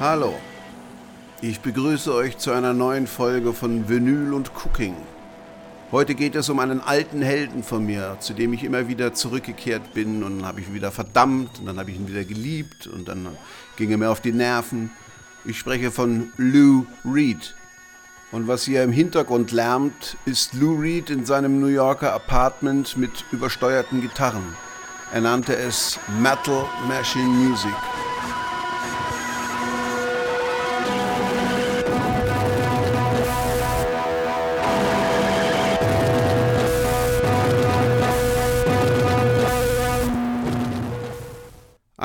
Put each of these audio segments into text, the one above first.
Hallo, ich begrüße euch zu einer neuen Folge von Vinyl und Cooking. Heute geht es um einen alten Helden von mir, zu dem ich immer wieder zurückgekehrt bin und dann habe ich ihn wieder verdammt und dann habe ich ihn wieder geliebt und dann ging er mir auf die Nerven. Ich spreche von Lou Reed. Und was hier im Hintergrund lärmt, ist Lou Reed in seinem New Yorker Apartment mit übersteuerten Gitarren. Er nannte es Metal Machine Music.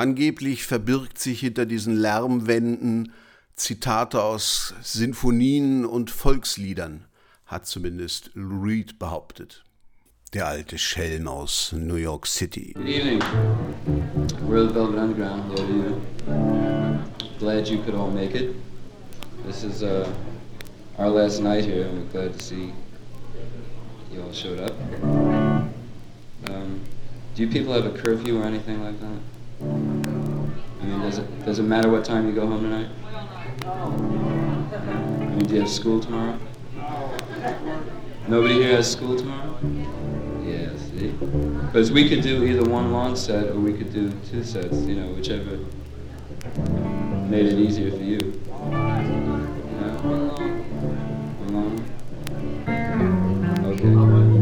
Angeblich verbirgt sich hinter diesen Lärmwänden Zitate aus Sinfonien und Volksliedern, hat zumindest Lou Reed behauptet. Der alte Schelm aus New York City. Good evening. We're the Velvet Underground. Hello to you. Glad you could all make it. This is uh, our last night here, and we're glad to see you all showed up. Um, do you people have a curfew or anything like that? I mean, does it does it matter what time you go home tonight? I mean, do you have school tomorrow? Nobody here has school tomorrow? Yeah, see? Because we could do either one long set or we could do two sets, you know, whichever made it easier for you. Okay.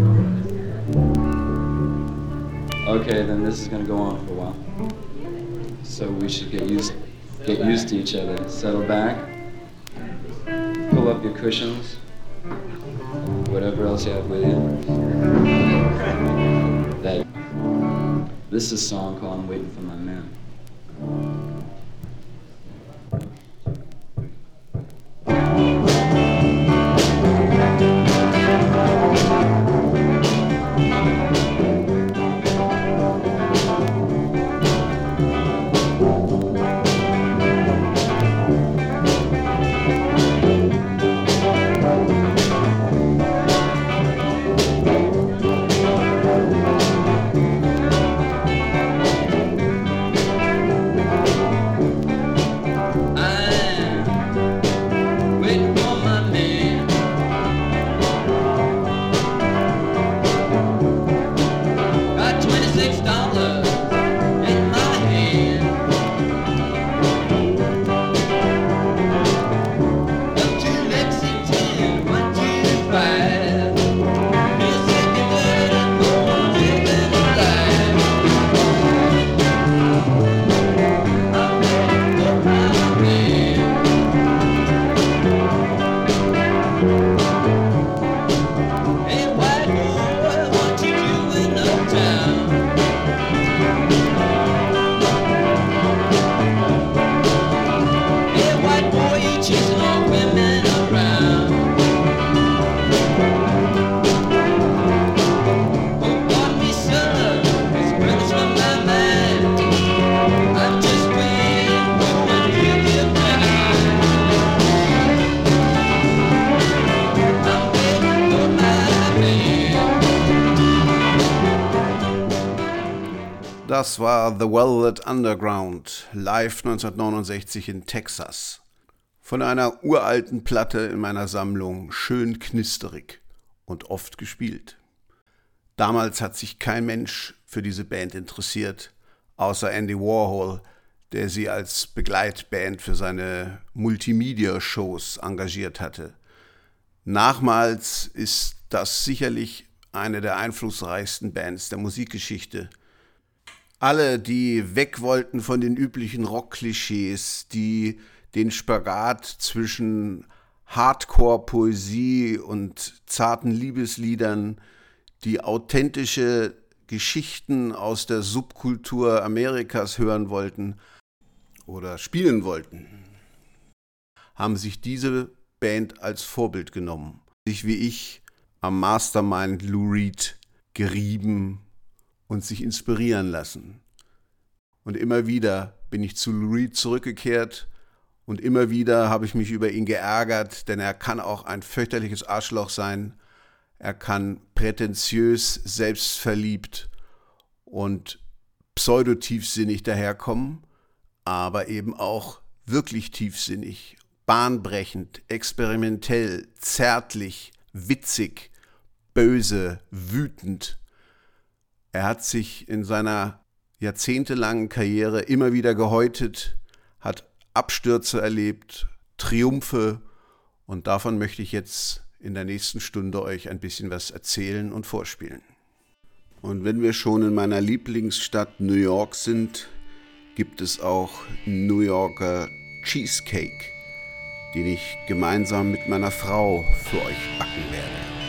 Okay, then this is going to go on for a while. So we should get used get used to each other. Settle back. Pull up your cushions. Whatever else you have with you. That this is a song called I'm Waiting for My verstanden. War The Velvet Underground, live 1969 in Texas. Von einer uralten Platte in meiner Sammlung, schön knisterig und oft gespielt. Damals hat sich kein Mensch für diese Band interessiert, außer Andy Warhol, der sie als Begleitband für seine Multimedia-Shows engagiert hatte. Nachmals ist das sicherlich eine der einflussreichsten Bands der Musikgeschichte. Alle, die weg wollten von den üblichen Rock-Klischees, die den Spagat zwischen Hardcore-Poesie und zarten Liebesliedern, die authentische Geschichten aus der Subkultur Amerikas hören wollten oder spielen wollten, haben sich diese Band als Vorbild genommen. Sich wie ich am Mastermind Lou Reed gerieben und sich inspirieren lassen. Und immer wieder bin ich zu Reed zurückgekehrt und immer wieder habe ich mich über ihn geärgert, denn er kann auch ein fürchterliches Arschloch sein. Er kann prätentiös, selbstverliebt und pseudotiefsinnig daherkommen, aber eben auch wirklich tiefsinnig, bahnbrechend, experimentell, zärtlich, witzig, böse, wütend. Er hat sich in seiner jahrzehntelangen Karriere immer wieder gehäutet, hat Abstürze erlebt, Triumphe und davon möchte ich jetzt in der nächsten Stunde euch ein bisschen was erzählen und vorspielen. Und wenn wir schon in meiner Lieblingsstadt New York sind, gibt es auch New Yorker Cheesecake, den ich gemeinsam mit meiner Frau für euch backen werde.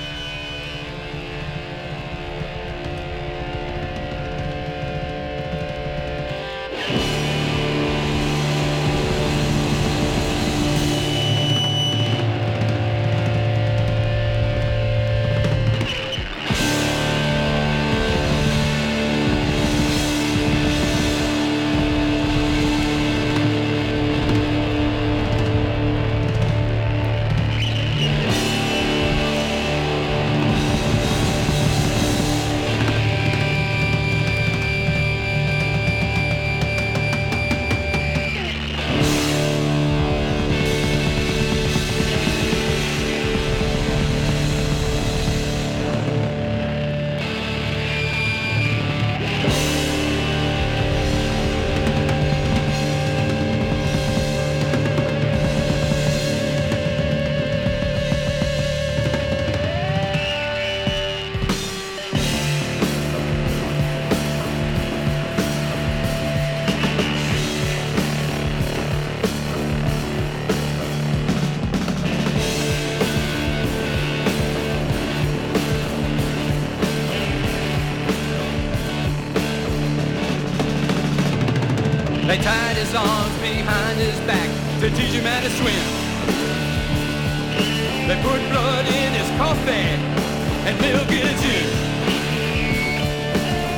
His behind his back to teach him how to swim. They put blood in his coffee and milk in his ear.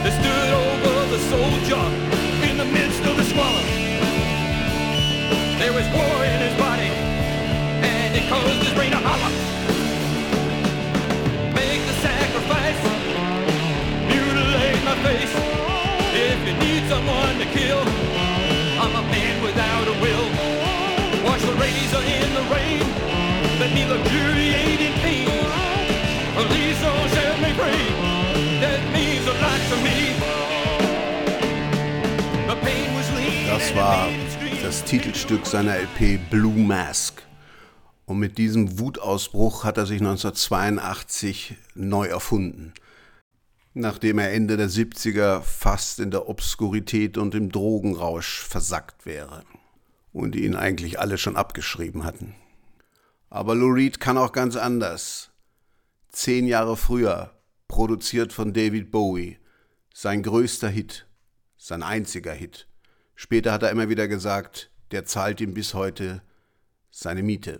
They stood over the soldier in the midst of the squalor. There was war in his body and it caused his brain to holler. Make the sacrifice, mutilate my face. If you need someone to kill, the rain. Let me luxuriate in pain. Please don't set me free. That means a lot to me. The pain was lean Das war das Titelstück seiner LP Blue Mask. Und mit diesem Wutausbruch hat er sich 1982 neu erfunden. Nachdem er Ende der 70er fast in der Obskurität und im Drogenrausch versackt wäre. Und ihn eigentlich alle schon abgeschrieben hatten. Aber Lou Reed kann auch ganz anders. Zehn Jahre früher, produziert von David Bowie, sein größter Hit, sein einziger Hit. Später hat er immer wieder gesagt, der zahlt ihm bis heute seine Miete.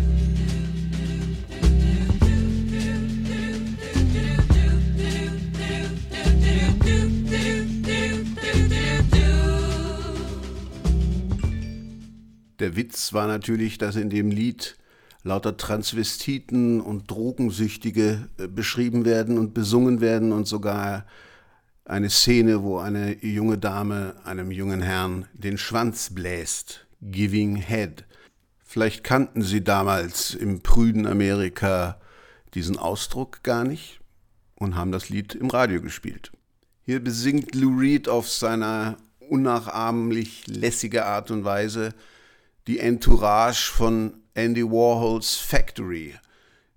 Witz war natürlich, dass in dem Lied lauter Transvestiten und Drogensüchtige äh, beschrieben werden und besungen werden und sogar eine Szene, wo eine junge Dame einem jungen Herrn den Schwanz bläst. Giving Head. Vielleicht kannten sie damals im prüden Amerika diesen Ausdruck gar nicht und haben das Lied im Radio gespielt. Hier besingt Lou Reed auf seiner unnachahmlich lässige Art und Weise die Entourage von Andy Warhols Factory,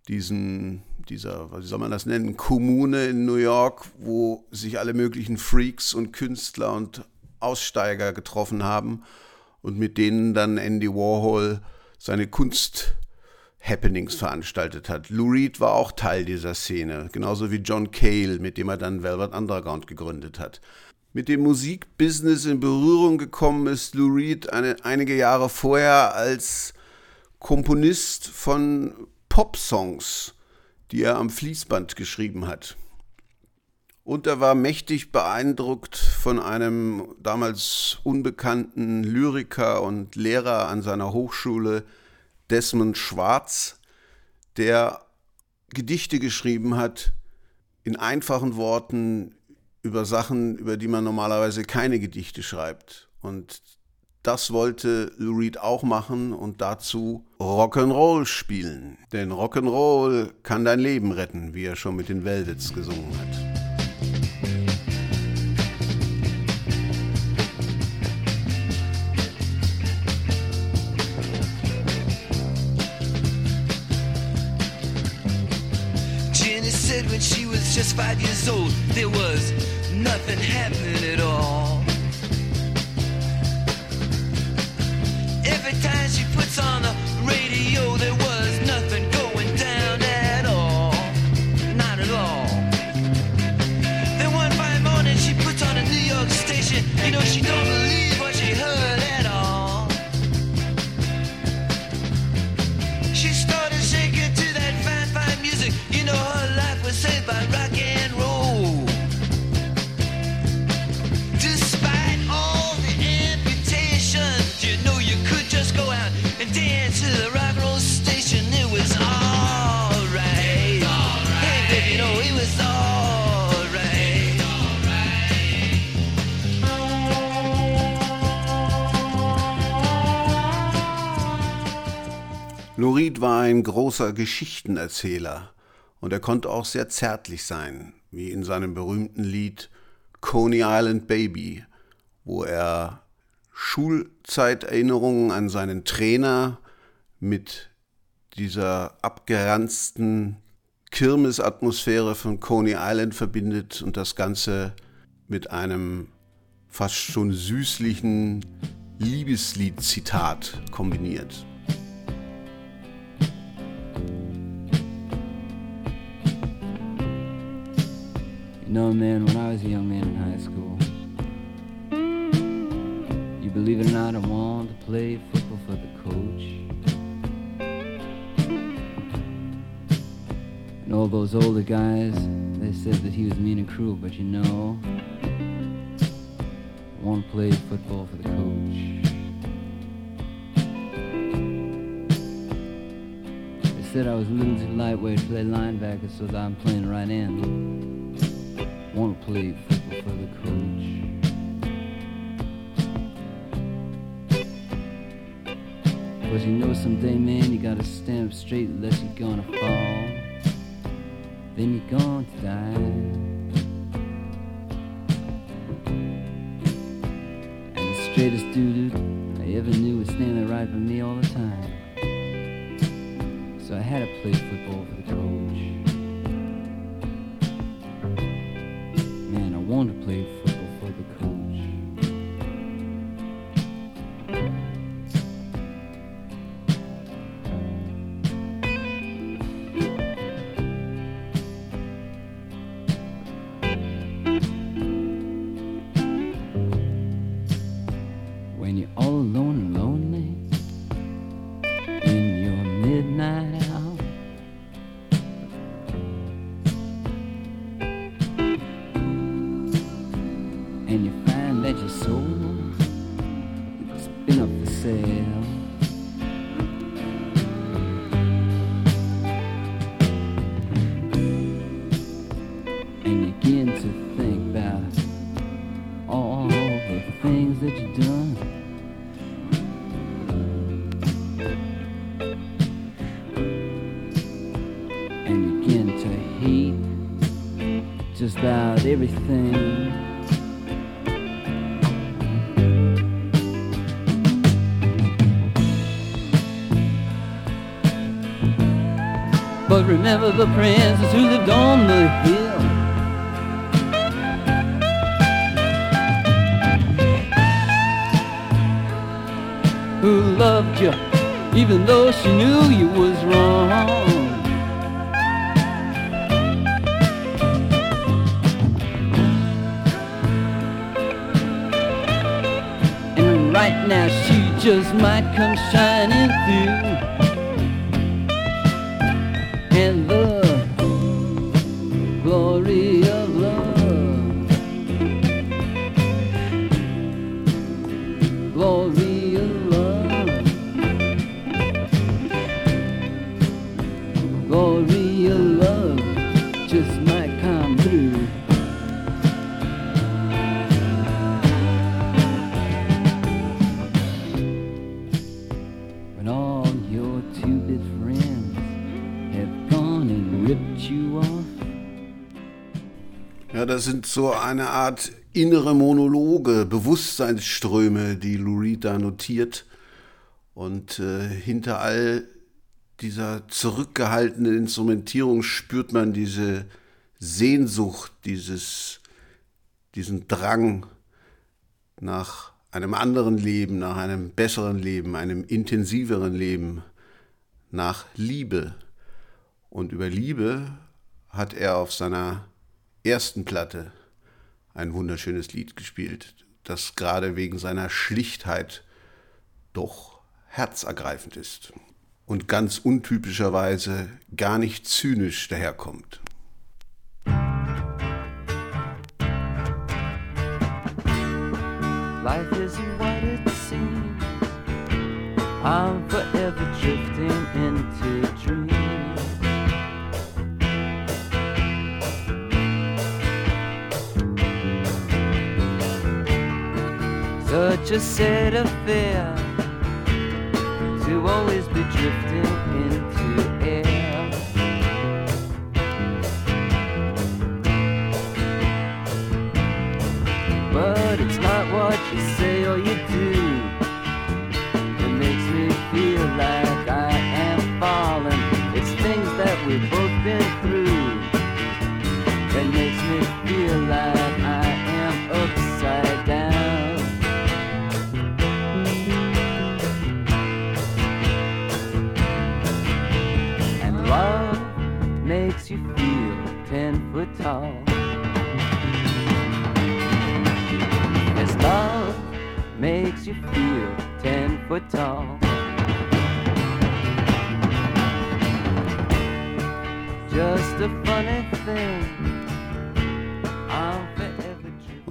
diesen, dieser, wie soll man das nennen, Kommune in New York, wo sich alle möglichen Freaks und Künstler und Aussteiger getroffen haben und mit denen dann Andy Warhol seine Kunst-Happenings veranstaltet hat. Lou Reed war auch Teil dieser Szene, genauso wie John Cale, mit dem er dann Velvet Underground gegründet hat mit dem Musikbusiness in Berührung gekommen ist Lou Reed eine, einige Jahre vorher als Komponist von Popsongs, die er am Fließband geschrieben hat. Und er war mächtig beeindruckt von einem damals unbekannten Lyriker und Lehrer an seiner Hochschule, Desmond Schwarz, der Gedichte geschrieben hat, in einfachen Worten über Sachen, über die man normalerweise keine Gedichte schreibt. Und das wollte Lou Reed auch machen und dazu Rock'n'Roll spielen. Denn Rock'n'Roll kann dein Leben retten, wie er schon mit den Velvets gesungen hat. Said when she was just five years old, there was nothing happening at all. Lorid war ein großer Geschichtenerzähler und er konnte auch sehr zärtlich sein, wie in seinem berühmten Lied Coney Island Baby, wo er Schulzeiterinnerungen an seinen Trainer mit dieser abgeranzten Kirmesatmosphäre von Coney Island verbindet und das Ganze mit einem fast schon süßlichen Liebeslied-Zitat kombiniert. Know, man, when I was a young man in high school, you believe it or not, I wanted to play football for the coach. And all those older guys, they said that he was mean and cruel, but you know, I want to play football for the coach. They said I was a little too lightweight to play linebacker, so that I'm playing right end want to play football for the coach. Cause you know someday, man, you gotta stand up straight unless you're gonna fall. Then you're to die. And the straightest dude I ever knew was standing right by me all the time. So I had to play football for the coach. Want to play remember the princess who lived on the hill. Who loved you even though she knew you was wrong. And right now she just might come eine Art innere Monologe, Bewusstseinsströme, die da notiert. Und äh, hinter all dieser zurückgehaltenen Instrumentierung spürt man diese Sehnsucht, dieses, diesen Drang nach einem anderen Leben, nach einem besseren Leben, einem intensiveren Leben, nach Liebe. Und über Liebe hat er auf seiner ersten Platte ein wunderschönes Lied gespielt, das gerade wegen seiner Schlichtheit doch herzergreifend ist und ganz untypischerweise gar nicht zynisch daherkommt. Life isn't what it seems. I'm forever Such a sad affair to always be drifting into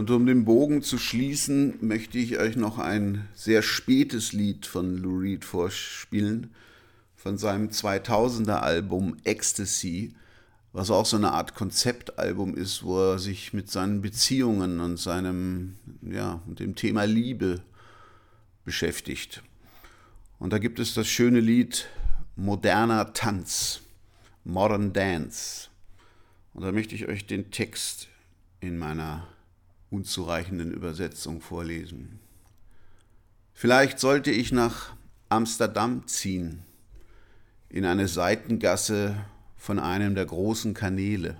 Und um den Bogen zu schließen, möchte ich euch noch ein sehr spätes Lied von Lou Reed vorspielen, von seinem 2000er Album Ecstasy, was auch so eine Art Konzeptalbum ist, wo er sich mit seinen Beziehungen und seinem, ja, und dem Thema Liebe beschäftigt. Und da gibt es das schöne Lied Moderner Tanz, Modern Dance. Und da möchte ich euch den Text in meiner unzureichenden Übersetzung vorlesen. Vielleicht sollte ich nach Amsterdam ziehen, in eine Seitengasse von einem der großen Kanäle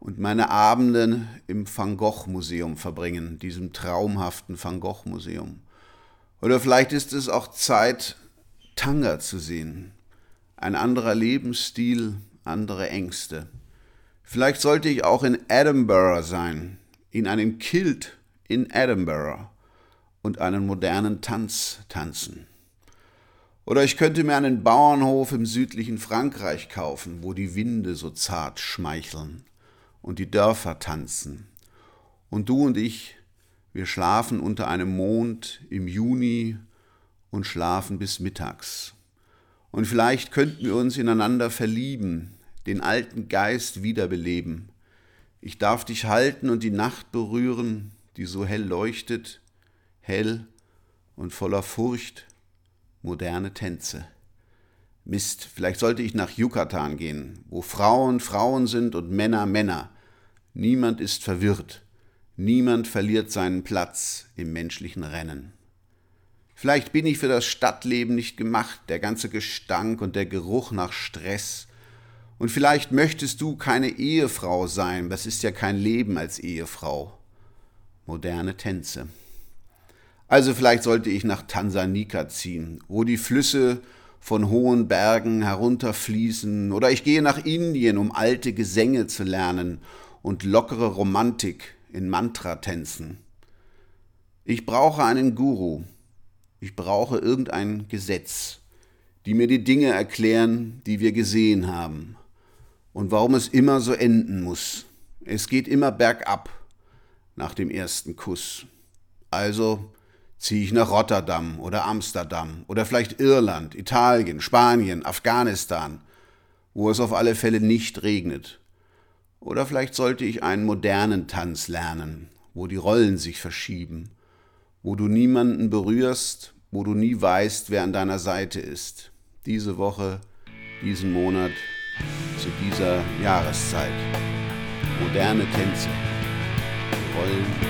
und meine Abende im Van Gogh Museum verbringen, diesem traumhaften Van Gogh Museum. Oder vielleicht ist es auch Zeit, Tanga zu sehen. Ein anderer Lebensstil, andere Ängste. Vielleicht sollte ich auch in Edinburgh sein, in einem Kilt in Edinburgh und einen modernen Tanz tanzen. Oder ich könnte mir einen Bauernhof im südlichen Frankreich kaufen, wo die Winde so zart schmeicheln und die Dörfer tanzen. Und du und ich, wir schlafen unter einem Mond im Juni und schlafen bis mittags. Und vielleicht könnten wir uns ineinander verlieben, den alten Geist wiederbeleben. Ich darf dich halten und die Nacht berühren, die so hell leuchtet, hell und voller Furcht, moderne Tänze. Mist, vielleicht sollte ich nach Yucatan gehen, wo Frauen Frauen sind und Männer Männer. Niemand ist verwirrt. Niemand verliert seinen Platz im menschlichen Rennen. Vielleicht bin ich für das Stadtleben nicht gemacht, der ganze Gestank und der Geruch nach Stress. Und vielleicht möchtest du keine Ehefrau sein, das ist ja kein Leben als Ehefrau. Moderne Tänze. Also vielleicht sollte ich nach Tansanika ziehen, wo die Flüsse von hohen Bergen herunterfließen, oder ich gehe nach Indien, um alte Gesänge zu lernen und lockere Romantik in Mantra-Tänzen. Ich brauche einen Guru. Ich brauche irgendein Gesetz, die mir die Dinge erklären, die wir gesehen haben und warum es immer so enden muss. Es geht immer bergab nach dem ersten Kuss. Also ziehe ich nach Rotterdam oder Amsterdam oder vielleicht Irland, Italien, Spanien, Afghanistan, wo es auf alle Fälle nicht regnet oder vielleicht sollte ich einen modernen Tanz lernen, wo die Rollen sich verschieben, wo du niemanden berührst, wo du nie weißt, wer an deiner Seite ist. Diese Woche, diesen Monat, zu dieser Jahreszeit. Moderne Tänze. Sich.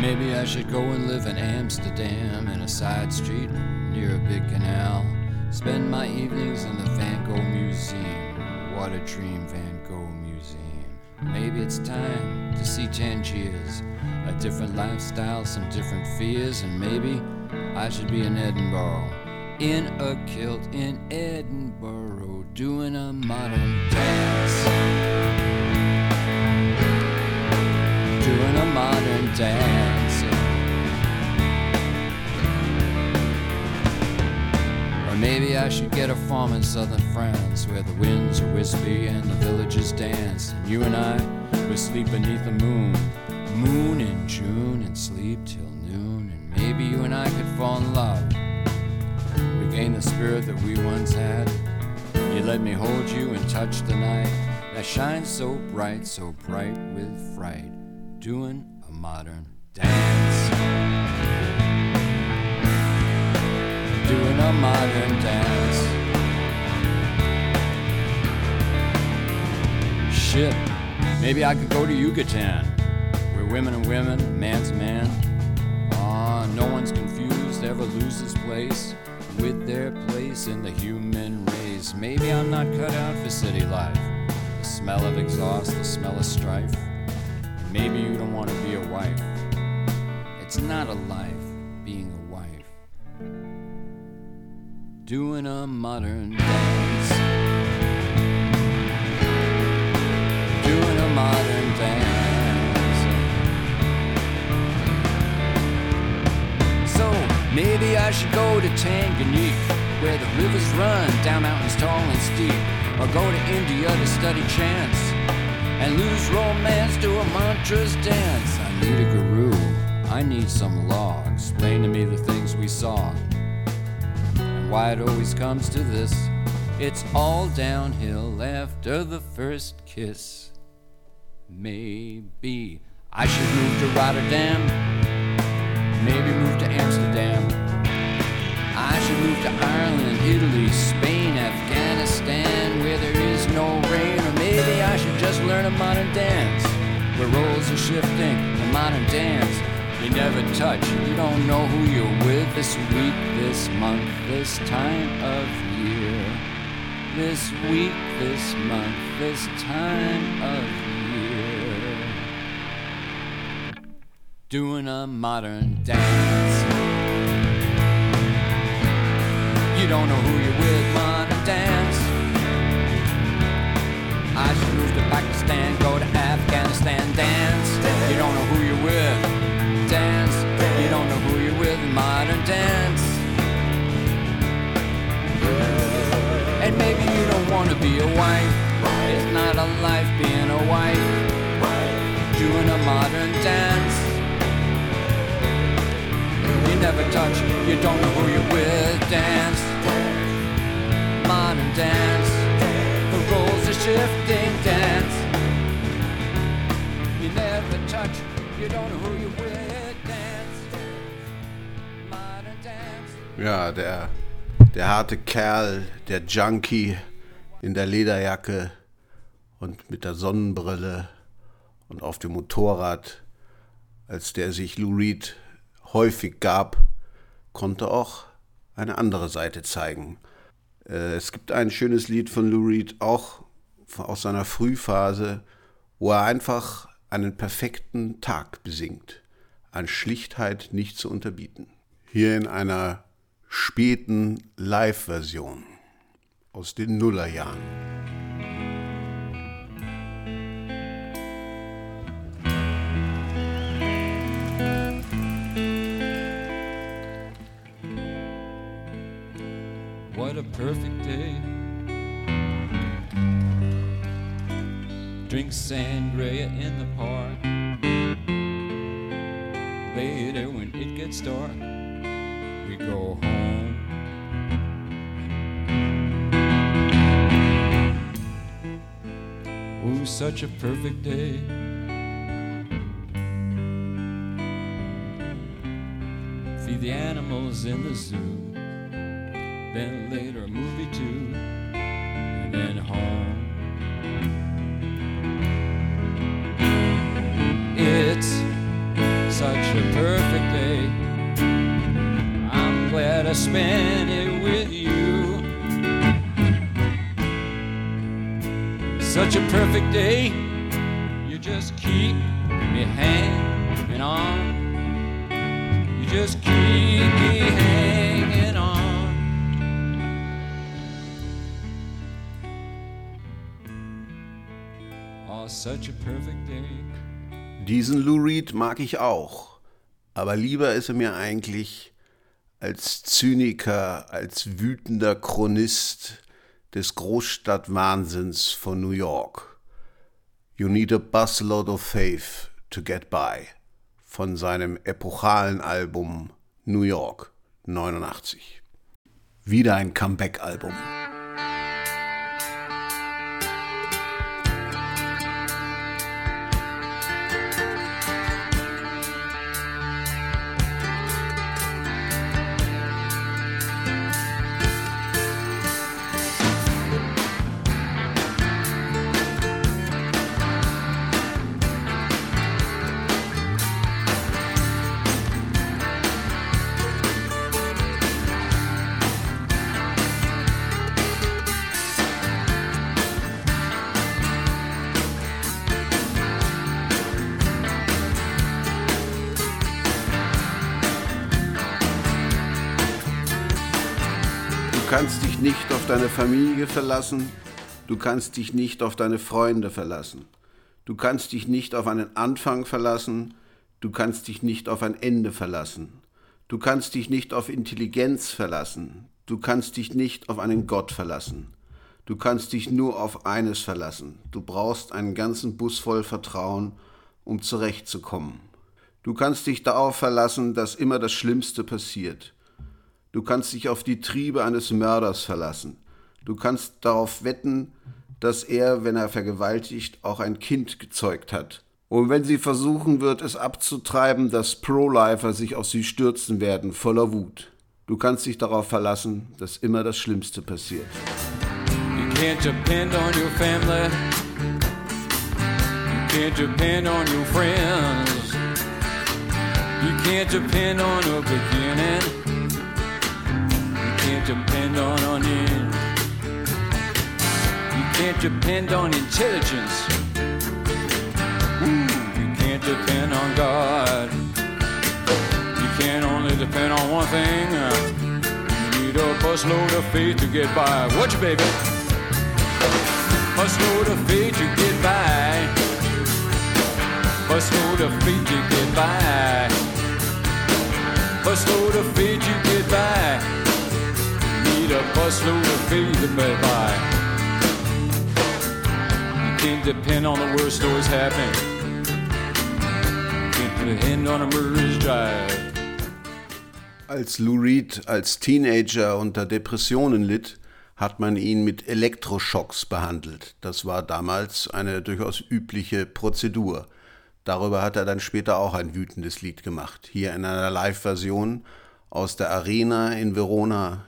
Maybe I should go and live in Amsterdam in a side street near a big canal. Spend my evenings in the Van Gogh Museum. What a dream, Van Gogh Museum. Maybe it's time to see Tangiers. A different lifestyle, some different fears, and maybe I should be in Edinburgh. In a kilt in Edinburgh, doing a modern dance. doing a modern dance. Maybe I should get a farm in southern France where the winds are wispy and the villagers dance. And you and I would sleep beneath the moon, moon in June, and sleep till noon. And maybe you and I could fall in love, regain the spirit that we once had. You let me hold you and touch the night that shines so bright, so bright with fright doing a modern dance. Doing a modern dance. Shit, maybe I could go to Yucatan, where women are women, man's man. Ah, no one's confused, ever loses place with their place in the human race. Maybe I'm not cut out for city life. The smell of exhaust, the smell of strife. Maybe you don't want to be a wife. It's not a life Doing a modern dance. Doing a modern dance. So maybe I should go to Tanganyika, where the rivers run down mountains tall and steep, or go to India to study chants and lose romance to a mantra's dance. I need a guru, I need some law. Explain to me the things we saw why it always comes to this. It's all downhill after the first kiss. Maybe I should move to Rotterdam, maybe move to Amsterdam. I should move to Ireland, Italy, Spain, Afghanistan, where there is no rain. Or maybe I should just learn a modern dance, where roles are shifting. A modern dance you never touch. You don't know who you're with this week, this month, this time of year. This week, this month, this time of year. Doing a modern dance. You don't know who you're with, modern dance. I should move to Pakistan, go to Afghanistan, dance. You don't know who you're with, modern dance. And maybe you don't want to be a wife. It's not a life being a wife. Doing a modern dance. You never touch, you don't know who you're with. Dance. Modern dance. The roles are shifting. Dance. You never touch, you don't know who you're with. Ja, der, der harte Kerl, der Junkie in der Lederjacke und mit der Sonnenbrille und auf dem Motorrad, als der sich Lou Reed häufig gab, konnte auch eine andere Seite zeigen. Äh, Es gibt ein schönes Lied von Lou Reed, auch aus seiner Frühphase, wo er einfach einen perfekten Tag besingt. An Schlichtheit nicht zu unterbieten. Hier in einer späten Live-Version aus den Nullerjahren. What a perfect day. Drink sangria in the park. Later, when it gets dark, go home. Ooh, such a perfect day. Feed the animals in the zoo then later a movie too, and then home. Spent it with you. Such a perfect day. You just keep me hanging on. You just keep me hanging on. Oh, such a perfect day. Diesen Lou Reed mag ich auch, aber lieber ist er mir eigentlich als Zyniker, als wütender Chronist des Großstadtwahnsinns von New York. You need a busload of faith to get by von seinem epochalen Album New York 89. Wieder ein Comeback-Album. Deine Familie verlassen, du kannst dich nicht auf deine Freunde verlassen, du kannst dich nicht auf einen Anfang verlassen, du kannst dich nicht auf ein Ende verlassen, du kannst dich nicht auf Intelligenz verlassen, du kannst dich nicht auf einen Gott verlassen, du kannst dich nur auf eines verlassen, du brauchst einen ganzen Bus voll Vertrauen, um zurechtzukommen. Du kannst dich darauf verlassen, dass immer das Schlimmste passiert. Du kannst dich auf die Triebe eines Mörders verlassen. Du kannst darauf wetten, dass er, wenn er vergewaltigt, auch ein Kind gezeugt hat. Und wenn sie versuchen wird, es abzutreiben, dass Pro-Lifer sich auf sie stürzen werden, voller Wut. Du kannst dich darauf verlassen, dass immer das Schlimmste passiert. You can't depend on your family. You can't depend on your friends. You can't depend on a beginning. You can't depend on an end. You can't depend on intelligence. Ooh, you can't depend on God. You can only depend on one thing. You need a busload of faith to get by. Watch it, baby. Busload of faith to get by. Busload of faith to get by. Busload of faith to get by. A busload of to get by. You can't depend on the worst always happening. Als Lou Reed als Teenager unter Depressionen litt, hat man ihn mit Elektroschocks behandelt. Das war damals eine durchaus übliche Prozedur. Darüber hat er dann später auch ein wütendes Lied gemacht. Hier in einer Live-Version aus der Arena in Verona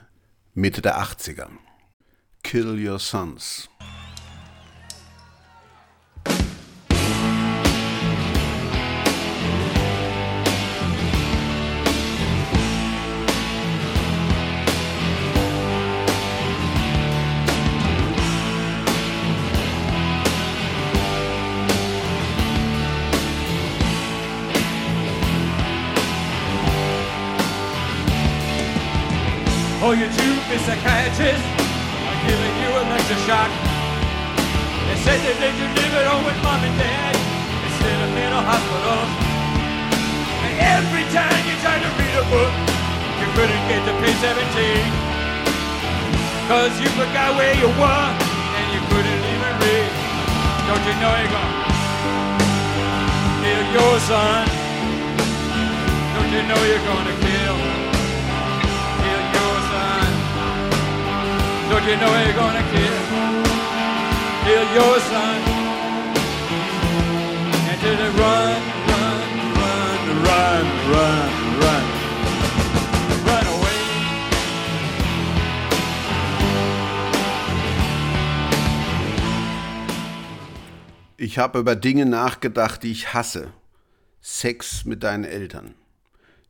Mitte der 80er. Kill Your Sons. Psychiatrists are giving you electric shock. They said they let you live at home with mom and dad instead of mental hospital. And every time you try to read a book, you couldn't get to page 17. Cause you forgot where you were and you couldn't even read. Don't you know you're gonna kill your son? Don't you know you're gonna Don't you know you're gonna kill? Kill your son. And did it run, run, run, run, run, run. Run away. Ich habe über Dinge nachgedacht, die ich hasse. Sex mit deinen Eltern.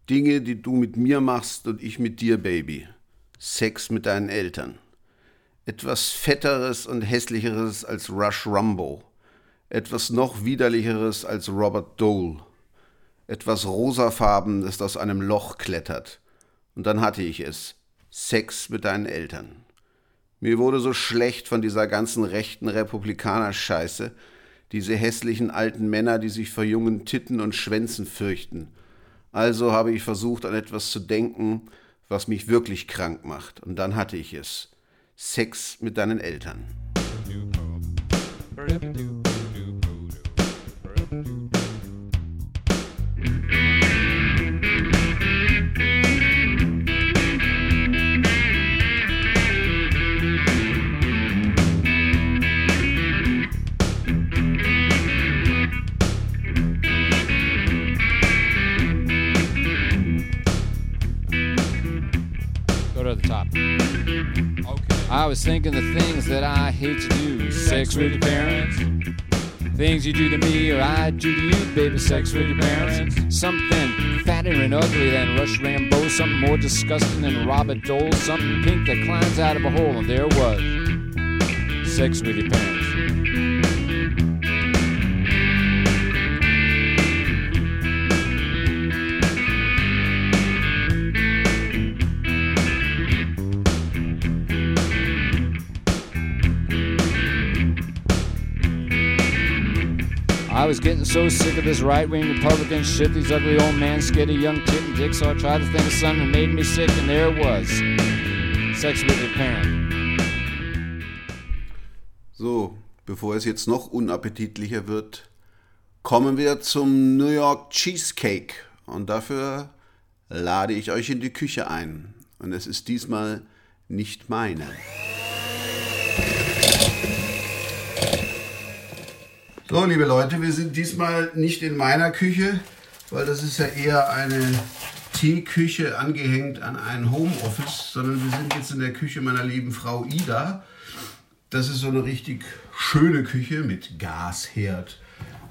Dinge, die du mit mir machst und ich mit dir, Baby. Sex mit deinen Eltern. Etwas Fetteres und Hässlicheres als Rush Rumbo. Etwas noch widerlicheres als Robert Dole. Etwas Rosafarben, das aus einem Loch klettert. Und dann hatte ich es. Sex mit deinen Eltern. Mir wurde so schlecht von dieser ganzen rechten Republikaner-Scheiße, diese hässlichen alten Männer, die sich vor jungen Titten und Schwänzen fürchten. Also habe ich versucht, an etwas zu denken, was mich wirklich krank macht. Und dann hatte ich es. Sex mit deinen Eltern. Thinking the things that I hate to do. Sex with your parents. Things you do to me or I do to you, baby. Sex with your parents. Something fatter and ugly than Rush Rambo. Something more disgusting than Robert Dole. Something pink that climbs out of a hole. And there was. Sex with your parents. Getting so sick of this right wing Republican shit, these ugly old men scared young tit and dick, so I tried to think of something that made me sick, and there it was. Sex with your parent. So, bevor es jetzt noch unappetitlicher wird, kommen wir zum New York Cheesecake. Und dafür lade ich euch in die Küche ein. Und es ist diesmal nicht meine. So, liebe Leute, wir sind diesmal nicht in meiner Küche, weil das ist ja eher eine Teeküche angehängt an ein Homeoffice, sondern wir sind jetzt in der Küche meiner lieben Frau Ida. Das ist so eine richtig schöne Küche mit Gasherd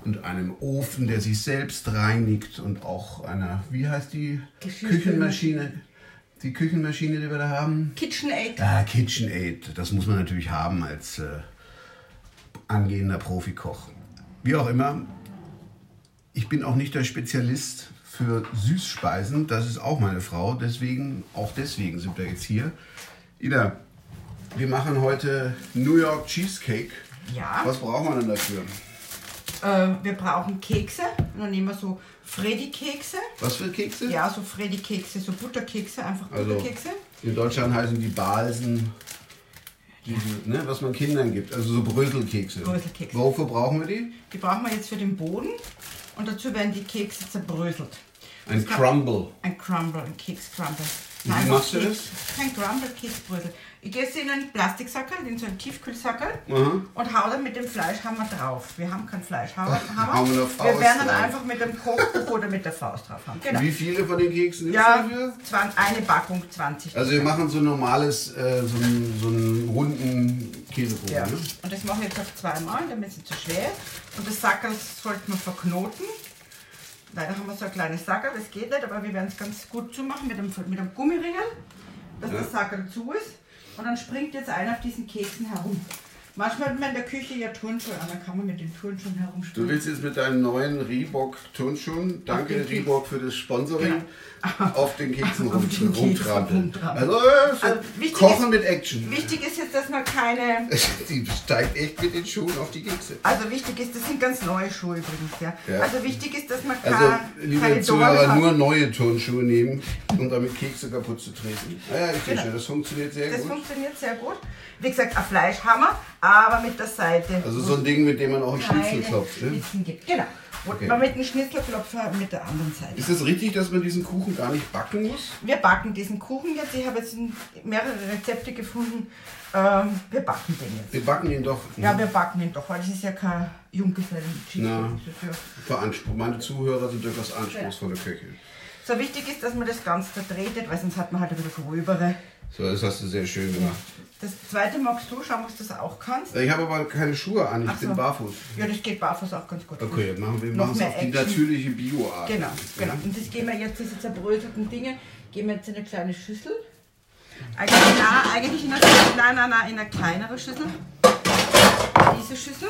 und einem Ofen, der sich selbst reinigt und auch einer, wie heißt die. Küchenmaschine? Die Küchenmaschine, die wir da haben? KitchenAid. Ah, KitchenAid. Das muss man natürlich haben als äh, angehender Profikoch. Wie auch immer, ich bin auch nicht der Spezialist für Süßspeisen. Das ist auch meine Frau. Deswegen, auch deswegen sind wir jetzt hier. Ida, wir machen heute New York Cheesecake. Ja. Was brauchen wir denn dafür? Äh, wir brauchen Kekse. Und dann nehmen wir so Freddy-Kekse. Was für Kekse? Ja, so Freddy-Kekse, so Butterkekse, einfach Also Butterkekse. in Deutschland heißen die Balsen, diese, ne, was man Kindern gibt. Also so Bröselkekse. Bröselkekse. Wofür brauchen wir die? Die brauchen wir jetzt für den Boden. Und dazu werden die Kekse zerbröselt. Ein Crumble. Ein Crumble, ein Keks-Crumble. Wie machst du das? Kein Crumble-Käsebrösel. Ich gehe es in einen Plastiksackerl, in so einen Tiefkühlsackerl Aha. und hau dann mit dem Fleischhammer drauf. Wir haben keinen Fleischhammer. Hauen wir Faust wir werden dann drauf. einfach mit dem Kochbuch oder mit der Faust drauf haben. Genau. Wie viele von den Keksen ist Ja, dafür? eine Packung 20. Also wir machen so ein normales, äh, so, einen, so einen runden Käsekuchen. Ja. Ne? Und das mache ich jetzt auf zweimal, damit es nicht zu schwer ist. Und das Sackerl sollte man verknoten. Leider haben wir so ein kleines Sackerl, das geht nicht, aber wir werden es ganz gut zumachen mit einem, mit einem Gummiringel, dass das Sackerl zu ist. Und dann springt jetzt einer auf diesen Keksen herum. Manchmal hat man in der Küche ja Turnschuhe an, dann kann man mit den Turnschuhen Du herumspringen. willst jetzt mit deinen neuen Reebok Turnschuhen, danke. Reebok für das Sponsoring, auf den Keksen Auf rum, rumtrampeln. Also, äh, so Also, Kochen ist- mit Action. Wichtig ist jetzt, dass man keine Die steigt echt mit den Schuhen auf die Kekse. Also wichtig ist, das sind ganz neue Schuhe übrigens, ja. Ja. Also wichtig ist, dass man Also, liebe keine Dornen Zuhörer, nur neue Turnschuhe nehmen, um damit Kekse kaputt zu treten. Ah ja, ich Genau. verstehe, das funktioniert sehr Das gut. funktioniert sehr gut. Wie gesagt, ein Fleischhammer, aber mit der Seite. Also so ein Ding, mit dem man auch einen Schnitzel klopft. Ne? Gibt. Genau. Und Okay. man mit dem Schnitzelklopfer mit der anderen Seite. Ist es richtig, dass man diesen Kuchen gar nicht backen muss? Wir backen diesen Kuchen jetzt. Ich habe jetzt mehrere Rezepte gefunden. Ähm, wir backen den jetzt. Wir backen ihn doch. Ja, wir backen ihn doch, weil das ist ja kein junggesellen Na. cheesecake Veranspruch. Meine Zuhörer sind durchaus anspruchsvolle Köche. So wichtig ist, dass man das ganz verdreht, weil sonst hat man halt ein bisschen gröbere. So, das hast du sehr schön gemacht. Das zweite magst du, schauen, ob du das auch kannst. Ich habe aber keine Schuhe an, ich so. bin barfuß. Ja, das geht barfuß auch ganz gut. Okay, machen wir Noch machen es mehr auf die natürliche Bioart. Genau, genau. Und das geben wir jetzt, diese zerbröselten Dinge, geben wir jetzt in eine kleine Schüssel. Eigentlich, na, eigentlich in eine, nein, nein, nein, in eine kleinere Schüssel. Diese Schüssel.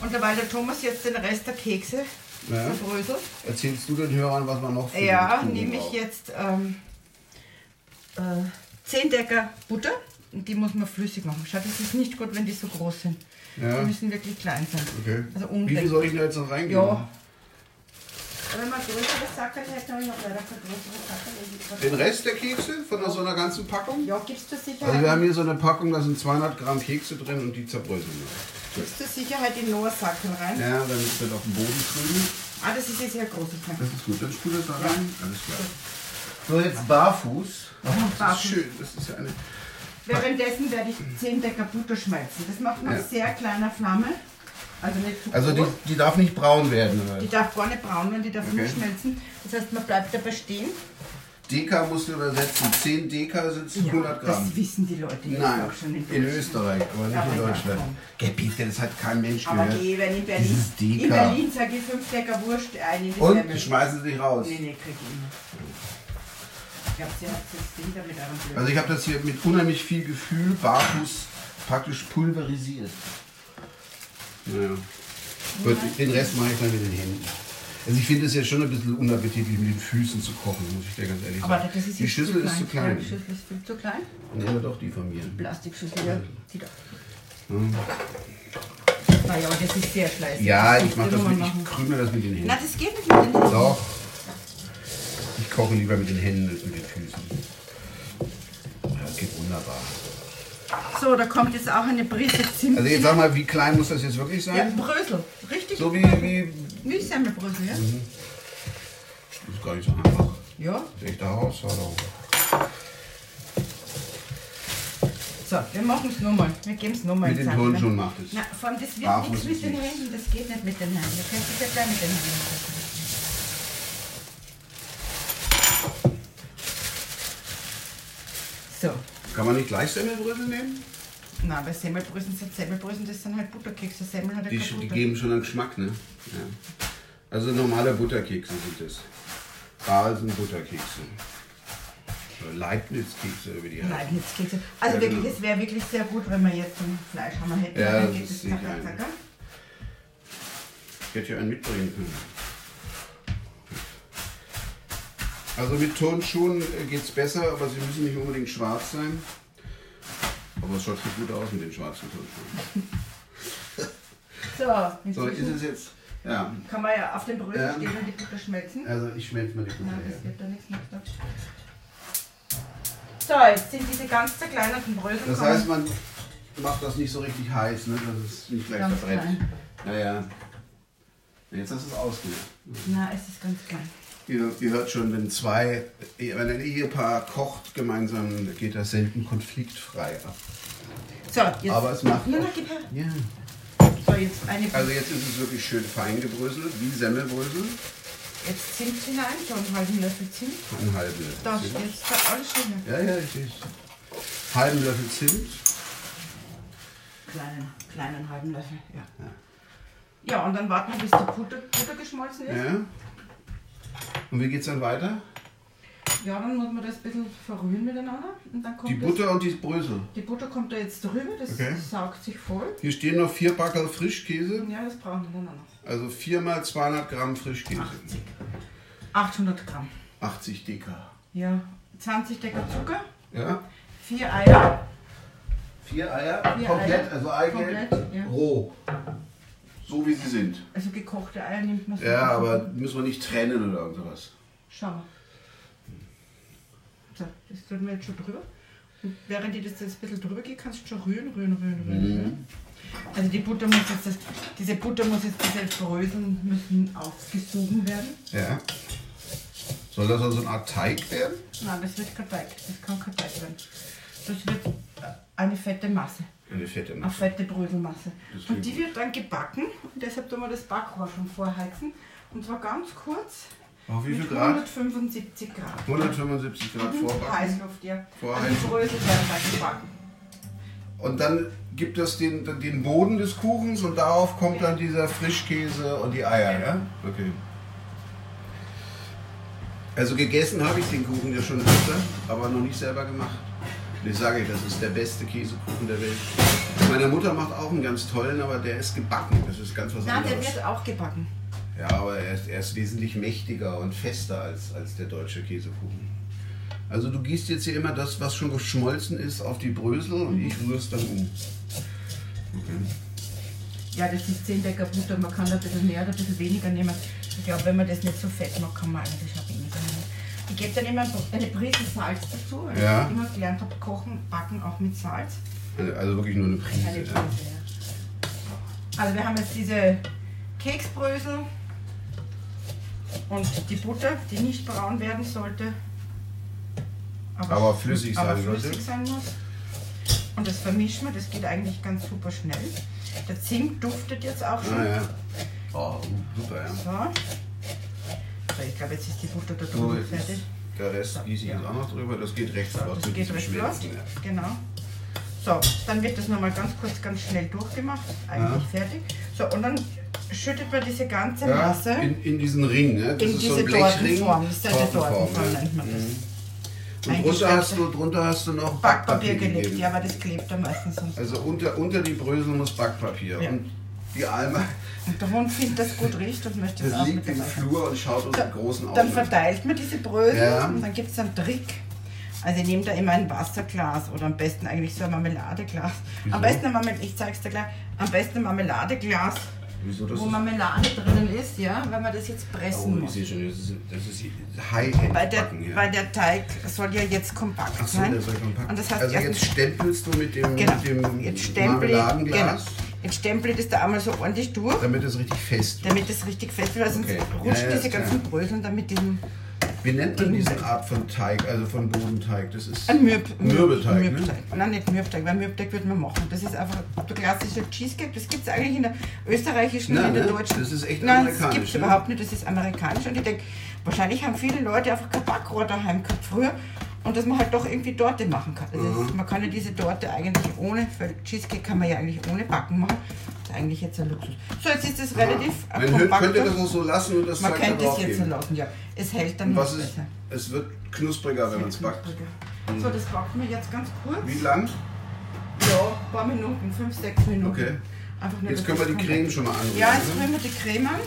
Und dabei der Thomas jetzt den Rest der Kekse Ja. zerbröselt. Erzählst du den Hörern, was man noch für Ja, nehme ich jetzt ähm, äh, 10 Decker Butter. Die muss man flüssig machen. Schaut, es ist nicht gut, wenn die so groß sind. Ja. Die müssen wirklich klein sein. Okay. Also Wie viel soll ich da jetzt noch reingeben? Ja. Wenn man größere Sackerl hätte, habe ich noch leider keine größere Sackerl. Den Rest der Kekse von so einer ganzen Packung? Ja, gibst du Sicherheit? Also wir haben hier so eine Packung, da sind 200 Gramm Kekse drin und die zerbröseln wir. gibst du Sicherheit in Noah Sackerl rein? Ja, dann wird auf dem Boden trüben. Ah, das ist jetzt sehr großes Teil. Das ist gut, dann spul das da rein. Alles klar. So, jetzt barfuß. Das ist barfuß. schön. Das ist ja eine. Währenddessen werde ich 10 Decker Butter schmelzen. Das macht man Ja. sehr kleiner Flamme. Also nicht zu Also die, die darf nicht braun werden. Oder? Die darf gar nicht braun werden, die darf Okay. schmelzen. Das heißt, man bleibt dabei stehen. Deka musst du übersetzen. 10 Deka sind 100 Gramm. das wissen die Leute jetzt Nein, auch schon in in. Österreich, aber nicht Aber in ja, Deutschland. Geh bitte, das hat kein Mensch Aber gehört. geh, wenn in Berlin, in Berlin sage ich 5 Decker Wurst ein. in die Und die schmeißen sie dich raus. Nee, nee, krieg ich nicht. Ich glaube, sie hat das Ding damit einem Blöd. Also ich habe das hier mit unheimlich viel Gefühl barfuß praktisch pulverisiert. Naja. Gut, den Rest mache ich dann mit den Händen. Also ich finde es ja schon ein bisschen unappetitlich mit den Füßen zu kochen, muss ich dir ganz ehrlich Aber sagen. das ist die Schüssel ist zu Ja, klein. die Schüssel ist viel zu klein. Nehmen wir doch die von mir. Plastikschüssel, ja. Die da. Naja, aber das ist sehr fleißig. Ja, ich mache das mit, ich krümel das mit den Händen. Na, das geht nicht mit den Händen. Doch. Ich koche lieber mit den Händen als mit den Füßen. Ja, Das geht wunderbar. So, da kommt jetzt auch eine Prise Zimt. Also jetzt sag mal, wie klein muss das jetzt wirklich ja, sein? Brösel. Richtig? So wie, wie. Wie Semmelbrösel, ja? Das ist gar nicht so einfach. Ja. Echte Herausforderung. So, wir machen es nochmal. Wir geben es nochmal. Mit den Turnschuhen macht es. Na, vor allem, das wird Barfuß nichts mit den. Händen. Das geht nicht mit den Händen. Ihr könnt es ja gleich mit den Händen machen. So. Kann man nicht gleich Semmelbrösel nehmen? Na, bei Semmelbröseln sind Semmelbröseln, das sind halt Butterkekse. Semmel hat ja Die, keine die Butter. geben schon einen Geschmack, ne? Ja. Also normale Butterkekse sind es. Baal sind Butterkekse. Leibniz-Kekse über die heißen. Leibniz-Kekse. Also Ja, wirklich, genau. es wäre wirklich sehr gut, wenn wir jetzt einen Fleischhammer hätten. Ja, dann das geht ist nicht zacker, ein. zacker. Ich hätte ja einen mitbringen können. Also mit Turnschuhen geht es besser, aber sie müssen nicht unbedingt schwarz sein. Aber es schaut schon gut aus mit den schwarzen Turnschuhen. So, So, ist es jetzt. Ja, kann man ja auf dem Brösel Ja. stehen und die Butter schmelzen. also ich schmelze mal die Butter Nein, her. das wird da nichts mehr. So, jetzt sind diese ganz zerkleinerten Brösel. Das heißt, man macht das nicht so richtig heiß, ne? dass es nicht gleich verbrennt. Naja. Jetzt hast du es ausgemacht. Na, es ist ganz klein. Ihr, ihr hört schon, wenn zwei, wenn ein Ehepaar kocht gemeinsam, geht das selten konfliktfrei ab. So, jetzt. Aber es macht her. Ja. So, jetzt eine. Also jetzt ist es wirklich schön fein gebröselt, wie Semmelbrösel. Jetzt Zimt hinein, so einen halben Löffel Zimt. Einen halben Da Löffel steht Zimt. da alles schön. Ja, ja, ich Halben Löffel Zimt. Kleinen, kleinen halben Löffel, ja. Ja, und dann warten wir, bis die Butter, Butter geschmolzen ist. Ja. Und wie geht's dann weiter? Ja, dann muss man das ein bisschen verrühren miteinander. Und dann kommt Die das, Butter und die Brösel. die Butter kommt da jetzt drüber, das Okay. saugt sich voll. Hier stehen noch vier Backerl Frischkäse. Ja, das brauchen wir dann noch. Also 4 mal 200 Gramm Frischkäse. 80. 800 Gramm. 80 Deka. Ja, 20 Decker Zucker, Ja. 4 Eier. Vier Eier. Vier komplett, Eier. also Eigelb. Komplett, ja. Roh. So wie sie sind. Also gekochte Eier nimmt man so. Ja, aber müssen wir nicht trennen oder irgendwas. Schauen wir. So, das tun wir jetzt schon drüber. Und während ich das jetzt ein bisschen drüber gehe, kannst du schon rühren, rühren, rühren, rühren. Mhm. Also die Butter muss jetzt, das, diese Butter muss jetzt, diese Bröseln müssen aufgesogen werden. Ja. Soll das also eine Art Teig werden? Nein, das wird kein Teig, das kann kein Teig werden. Das wird eine fette Masse, Eine fette eine Masse. fette Bröselmasse. Und die wird dann gebacken und deshalb tun wir das Backrohr schon vorheizen. Und zwar ganz kurz Auf wie viel Grad? 175 Grad. 175 Grad Mhm, vorbacken. Heißluft, ja. Vorheizen. Also die Brösel werden gebacken. Und dann gibt es den, den Boden des Kuchens und darauf kommt dann dieser Frischkäse und die Eier, ja? Okay. Also gegessen habe ich den Kuchen ja schon öfter, aber noch nicht selber gemacht. Und ich sage, das ist der beste Käsekuchen der Welt. Meine Mutter macht auch einen ganz tollen, aber der ist gebacken. Das ist ganz was Nein, der anderes. wird auch gebacken. Ja, aber er ist, er ist wesentlich mächtiger und fester als, als der deutsche Käsekuchen. Also du gießt jetzt hier immer das, was schon geschmolzen ist, auf die Brösel und ich rühre es dann um. Ja, das ist 10 Decker Butter. Man kann da ein bisschen mehr oder ein bisschen weniger nehmen. Ich glaube, wenn man das nicht so fett macht, kann man eigentlich auch. Ich gebe dann immer eine Prise Salz dazu, weil Ja. ich immer gelernt habe, kochen, backen auch mit Salz. Also wirklich nur eine Eine Prise. Prise, Ja. ja. Also wir haben jetzt diese Keksbrösel und die Butter, die nicht braun werden sollte. Aber flüssig aber sein flüssig sein muss. Und das vermischen wir, das geht eigentlich ganz super schnell. Der Zimt duftet jetzt auch schon. Ah ja. Oh, super, ja. So. So, ich glaube, jetzt ist die Butter da So, drüben jetzt fertig. der Rest gieße ich jetzt auch noch drüber. Das geht recht flott. Das geht recht flott. Ja. Genau. So, dann wird das nochmal ganz kurz, ganz schnell durchgemacht. Eigentlich fertig. So, und dann schüttet man diese ganze Ja, Masse in, in diesen Ring, ne? Das in ist so diese ein Blechring. Tortenform. Das ist eine Tortenform, Tortenform, ja. nennt man das. Und drunter hast, du, drunter hast du noch Backpapier gelegt, gegeben. ja, aber das klebt da meistens sonst. Also unter, unter die Brösel muss Backpapier. Ja. Und die Alma, der Hund findet das gut riecht und möchte es das auch liegt im. Flur und schaut uns mit großen Augen Dann an. verteilt man diese Brösel Ja. und dann gibt es einen Trick. Also ich nehme da immer ein Wasserglas oder am besten eigentlich so ein Marmeladeglas. Wieso? Am besten ein Marmelade, ich zeig's dir gleich, am besten ein Marmeladeglas, Wieso wo? Marmelade drinnen ist, ja, weil man das jetzt Oh, pressen ich muss. sehe schon, das ist, das ist High-End Weil der, backen. Ja. weil der Teig soll ja jetzt kompakt so, sein. der soll kompakt. Und das heißt also jetzt stempelst du mit dem, Genau. mit dem Jetzt stempel ich, Marmeladenglas, genau. Jetzt stempel ich das da einmal so ordentlich durch, damit es richtig fest wird. damit es richtig fest wird, weil sonst Okay. rutschen Ja, ja, diese ganzen Bröseln dann mit diesem Wie nennt man diese Art von Teig, also von Bodenteig? Das ist ein Mürb, Mürbeteig, ne? Mürbeteig. Nein, nicht Mürbeteig, weil Mürbeteig würde man machen. Das ist einfach der klassische Cheesecake. Das gibt es eigentlich in der österreichischen Nein, und in der ne? deutschen. Das ist echt Nein, das amerikanisch, gibt es ne? überhaupt nicht. Das ist amerikanisch. Und ich denke, wahrscheinlich haben viele Leute einfach kein Backrohr daheim gehabt früher. Und dass man halt doch irgendwie Torte machen kann. Also Mhm. man kann ja diese Torte eigentlich ohne, weil Cheesecake kann man ja eigentlich ohne Backen machen. Das ist eigentlich jetzt ein Luxus. So, jetzt ist es relativ äh, Man kompakt. könnte das auch so lassen und das Man könnte es jetzt so lassen, ja. Es hält dann noch was ist, besser. es wird knuspriger, wenn man es backt. So, das backen wir jetzt ganz kurz. Wie lang? Ja, ein paar Minuten, fünf, sechs Minuten. Okay. Einfach nur, Jetzt können wir die Creme schon mal anrühren. Ja, jetzt ne? rühren wir die Creme an.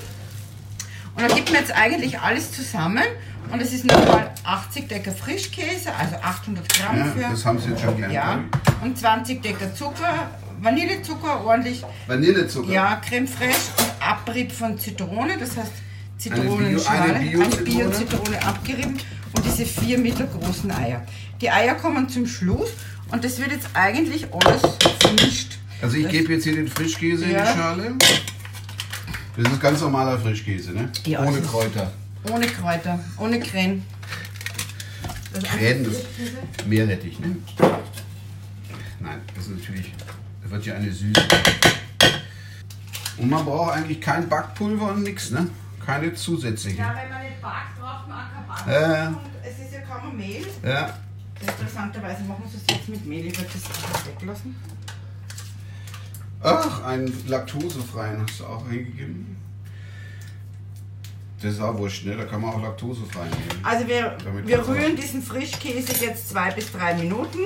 Und dann gibt man jetzt eigentlich alles zusammen. Und es ist nochmal 80 Decker Frischkäse, also 800 Gramm Ja, für. das haben Sie jetzt schon gelernt. ja, und 20 Decker Zucker, Vanillezucker ordentlich. ich. Vanillezucker. Ja, Creme fraiche und Abrieb von Zitrone, das heißt Zitronenschale, eine Bio-Zitrone? Bio-Zitrone abgerieben und diese vier mittelgroßen Eier. Die Eier kommen zum Schluss und das wird jetzt eigentlich alles vermischt. Also ich gebe jetzt hier den Frischkäse in Ja. die Schale. Das ist ganz normaler Frischkäse, ne? Ja, Ohne das ist- Kräuter. Ohne Kräuter, ohne Krähen. Das ist Krähen, das Frischkäse. Meerrettich, ne? Nein, das ist natürlich, das wird ja eine Süße. Und man braucht eigentlich kein Backpulver und nichts, ne? Keine zusätzliche. Ja, wenn man nicht backt, braucht man auch kein Backen. Ja. Und es ist ja kaum Mehl. Ja, Interessanterweise machen sie es jetzt mit Mehl. Ich würde das einfach weglassen. Ach, einen laktosefreien hast du auch eingegeben. Das ist auch wurscht, ne? Da kann man auch laktosefrei nehmen. Also wir, Damit wir rühren diesen Frischkäse jetzt zwei bis drei Minuten.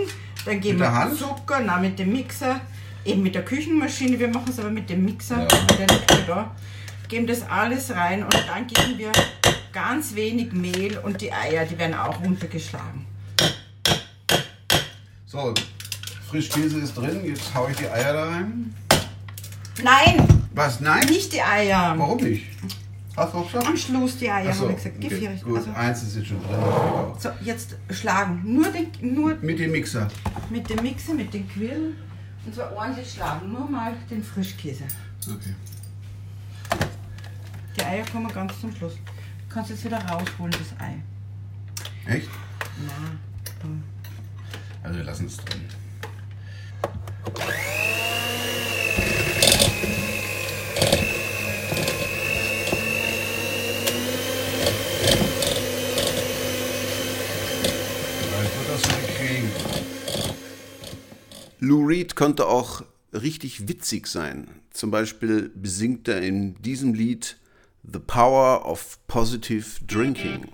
Dann geben Mit wir Hand? Zucker, na mit dem Mixer, eben mit der Küchenmaschine. Wir machen es aber mit dem Mixer, Ja. der liegt da. Geben das alles rein und dann geben wir ganz wenig Mehl und die Eier, die werden auch runtergeschlagen. So, Frischkäse ist drin, jetzt hau ich die Eier da rein. Nein, Was? Nein? nicht die Eier. Warum nicht? Hast du auch schon? Am Schluss die Eier, Achso, habe ich gesagt. okay, Gefährlich. gut, Also, eins ist jetzt schon drin. so, jetzt schlagen. Nur, den, nur Mit dem Mixer. mit dem Mixer, mit den Quirlen. Und zwar ordentlich schlagen. Nur mal den Frischkäse. Okay. Die Eier kommen ganz zum Schluss. Du kannst jetzt wieder rausholen, das Ei. Echt? Na, Also wir lassen es drin. Vielleicht wird das wieder kriegen. Lou Reed konnte auch richtig witzig sein. Zum Beispiel besingt er in diesem Lied The Power of Positive Drinking.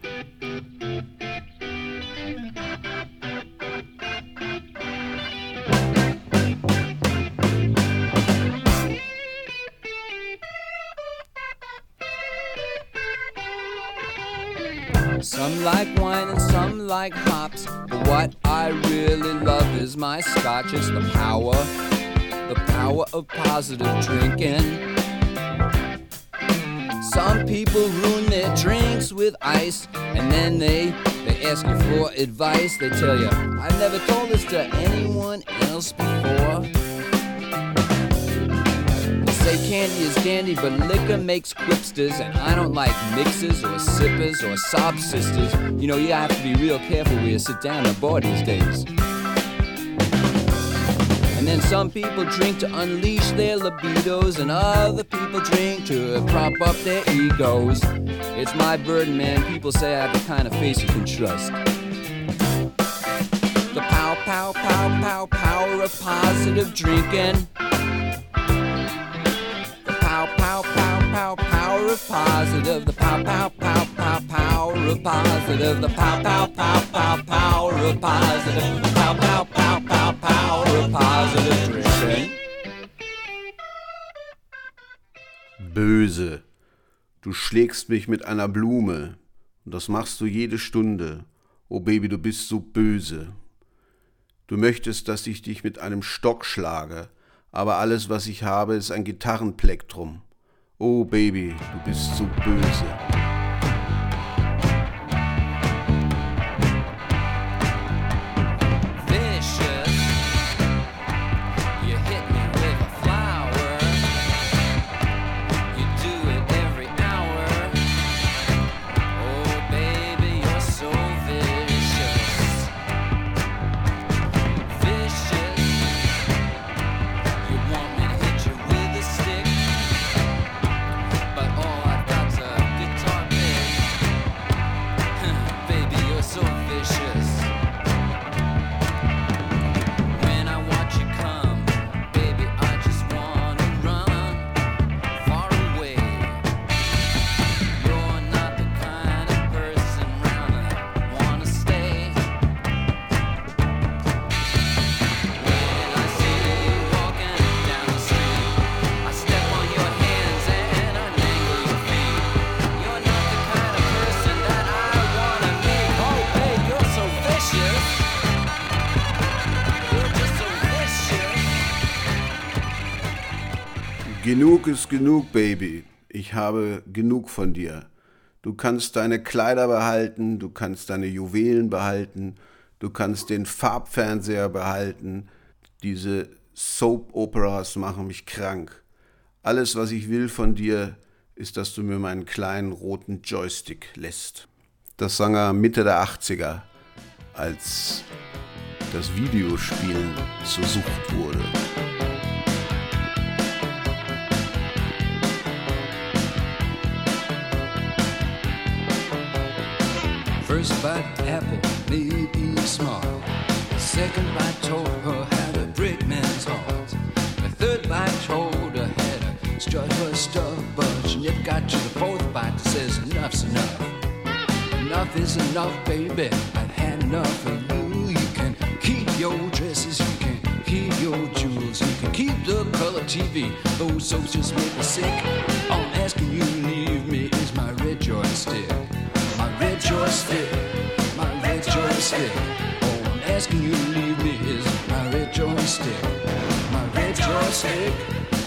Some like wine and some like hops. But what I really love is my scotch. It's the power, the power of positive drinking. Some people ruin their drinks with ice, and then they they ask you for advice. They tell you, I've never told this to anyone else before. Say candy is dandy, but liquor makes quipsters, and I don't like mixers or sippers or sob sisters. You know, you have to be real careful where you sit down at a bar these days. And then some people drink to unleash their libidos, and other people drink to prop up their egos. It's my burden, man. People say I have the kind of face you can trust. The pow, pow, pow, pow, power of positive drinking. Pow, pow, pow, power of positive. The pow, pow, pow, pow, power of positive. The pow, pow, pow, pow, power of positive. The pow, pow, pow, pow, power of positive drinking. Böse. Du schlägst mich mit einer Blume. Und das machst du jede Stunde. Oh Baby, du bist so böse. Du möchtest, dass ich dich mit einem Stock schlage, aber alles, was ich habe, ist ein Gitarrenplektrum. Oh Baby, du bist so böse. Ist genug, Baby. Ich habe genug von dir. Du kannst deine Kleider behalten, du kannst deine Juwelen behalten, du kannst den Farbfernseher behalten. Diese Soap-Operas machen mich krank. Alles, was ich will von dir, ist, dass du mir meinen kleinen roten Joystick lässt. Das sang er Mitte der 80er, als das Videospielen zur Sucht wurde. First bite apple be smart. The second bite told her how to break man's heart. The third bite told her how to strut her stuff, but she never got to the fourth bite that says enough's enough. Enough is enough, baby. I've had enough of you. You can keep your dresses, you can keep your jewels, you can keep the color TV. Those soaps just make me sick. All I'm asking you to leave me is my red joystick. My red joystick, my red joystick. All I'm asking you to leave me is my red joystick. My red joystick,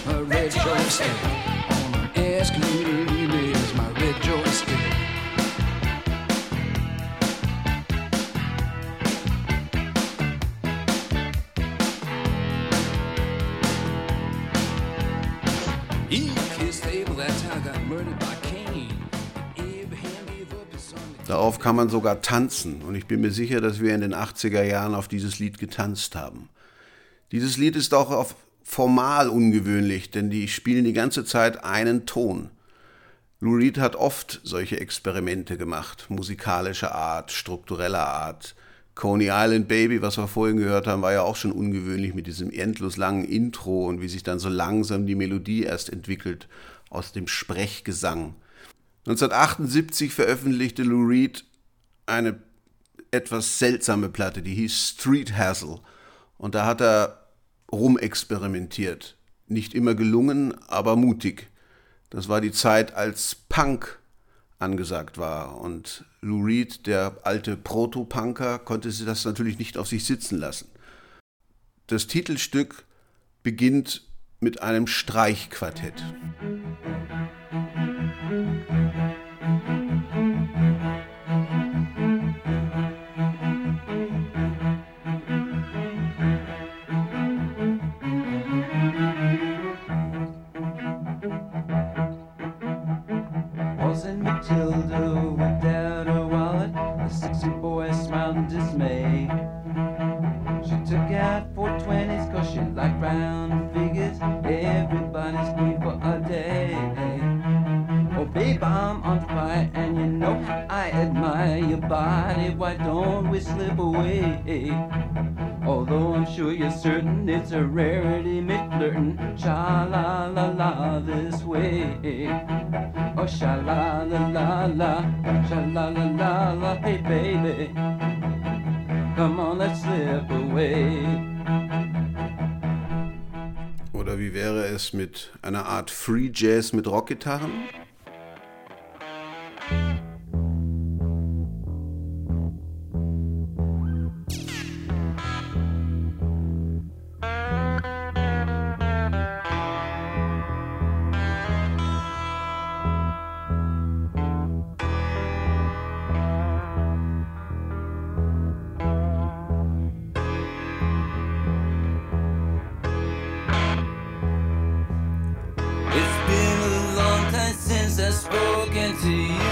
my red joystick. All I'm asking you to leave kann man sogar tanzen und ich bin mir sicher, dass wir in den 80er Jahren auf dieses Lied getanzt haben. Dieses Lied ist auch formal ungewöhnlich, denn die spielen die ganze Zeit einen Ton. Lou Reed hat oft solche Experimente gemacht, musikalischer Art, struktureller Art. Coney Island Baby, was wir vorhin gehört haben, war ja auch schon ungewöhnlich mit diesem endlos langen Intro und wie sich dann so langsam die Melodie erst entwickelt aus dem Sprechgesang. 1978 veröffentlichte Lou Reed eine etwas seltsame Platte, die hieß Street Hassle. Und da hat er rumexperimentiert. Nicht immer gelungen, aber mutig. Das war die Zeit, als Punk angesagt war. Und Lou Reed, der alte Proto-Punker, konnte sie das natürlich nicht auf sich sitzen lassen. Das Titelstück beginnt mit einem Streichquartett. Rose your body. Why don't we slip away? Although I'm sure you're certain it's a rarity, me flirting. Sha la la la this way. Oh, sha la la la la, sha la la la la, hey baby. Come on, let's slip away. Oder wie wäre es mit einer Art Free Jazz mit Rockgitarren? city.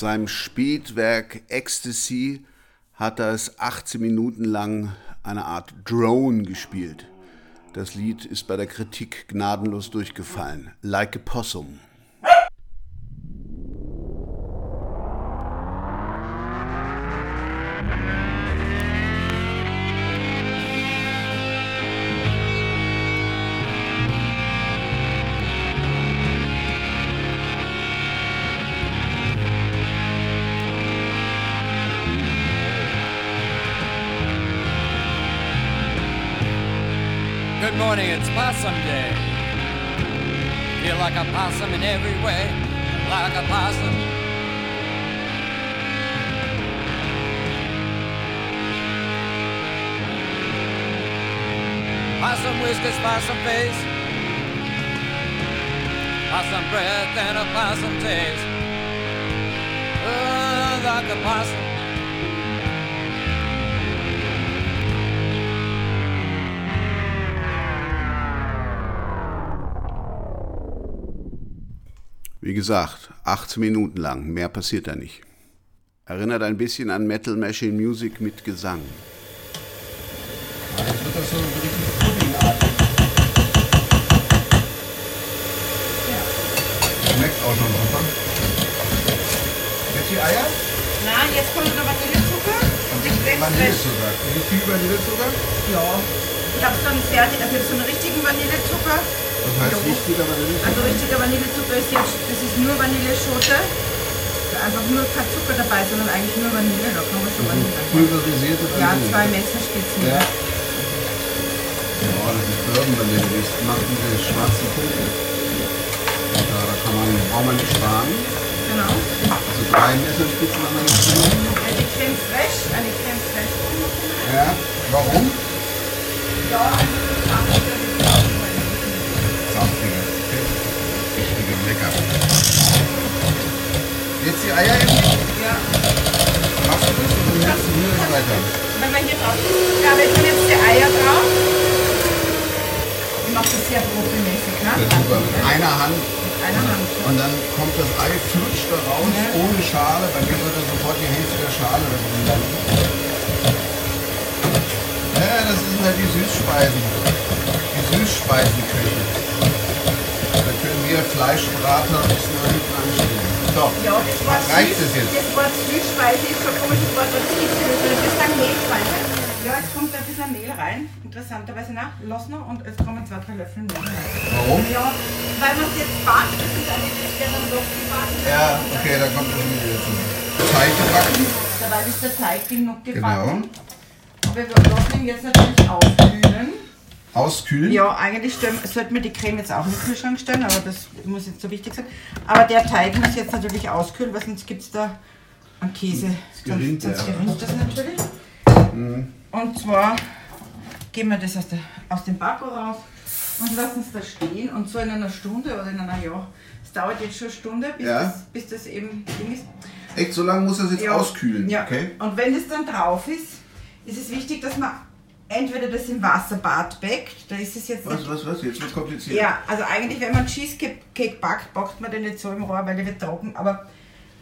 Seinem Spätwerk Ecstasy hat er es 18 Minuten lang eine Art Drone gespielt. Das Lied ist bei der Kritik gnadenlos durchgefallen. Like a Possum. Possum face, possum breath and a possum taste. Oh, like a possum. Wie gesagt, 18 Minuten lang, mehr passiert da nicht. Erinnert ein bisschen an Metal Machine Music mit Gesang. Jetzt wird das so richtig puddingartig. Auch schon super. Jetzt die Eier? Na, jetzt kommt der Vanillezucker und Creme fraiche. Vanillezucker. Wie viel Vanillezucker? Ja. Ich habe so einen fertig, also ich so einen richtigen Vanillezucker. Das heißt Ja. richtiger Vanillezucker? Also richtiger Vanillezucker ist jetzt, das ist nur Vanilleschote. Einfach nur kein Zucker dabei, sondern eigentlich nur Vanille. Da kann man schon Vanille. Pulverisierte Ja, Vanille. zwei Messerspitzen. Ja. Ja, das ist Bourbon Vanille. Das macht diese schwarzen Punkte. Kann man, braucht man nicht sparen. Genau. Also drei Messerspitzen haben wir jetzt genommen. Eine Creme fraiche, eine Creme fraiche. Ja. Warum? Ja, also Saftiger. Richtige lecker. Jetzt die Eier eben? Ja. Machst du das oder machst du hier weiter? Wenn wir hier drauf Ja, wir tun jetzt die Eier drauf. Ich mache das sehr profimäßig, ne? Super. Mit einer Hand Mit einer Hand. Und dann kommt das Ei, flutscht da raus, ohne Schale. Bei mir würde sofort die Hälfte der Schale drin landen. Ja, das sind halt die Süßspeisen. Die Süßspeisenküche. Da können wir Fleischbrater bis nach hinten anstellen. So, Ja, das reicht süß, es jetzt? Das Wort Süßspeise ist so ein komisches Wort, was ich nicht höre. Das ist ein Mehlspeise. Ja, jetzt kommt ein bisschen Mehl rein. Interessanterweise nach, lass noch und es kommen zwei, drei Löffel Mehl rein. warum? Ja, weil man es jetzt backt, das ist eine der dann doch gebacken. Ja, okay, da kommt das Mehl dazu. Teig gebacken. Dabei ist der Teig genug Genau. gebacken. Aber wir lassen ihn jetzt natürlich aufkühlen. Auskühlen. Ja, eigentlich sollten wir die Creme jetzt auch in den Kühlschrank stellen, aber das muss jetzt so wichtig sein. Aber der Teig muss jetzt natürlich auskühlen, weil sonst gibt es da einen Käse. gerinnt sonst sonst gerinnt das natürlich. Und zwar geben wir das aus, der, aus dem Backo raus und lassen es da stehen. Und so in einer Stunde oder in einer, ja, es dauert jetzt schon eine Stunde, bis, Ja. das, bis das eben Ding ist. Echt, so lange muss das jetzt Ja. auskühlen. Ja. Okay. Und wenn das dann drauf ist, ist es wichtig, dass man entweder das im Wasserbad backt, da ist es jetzt Was, was, was? Jetzt wird kompliziert. ja, also eigentlich, wenn man Cheesecake backt, backt man den nicht so im Rohr, weil der wird trocken. Aber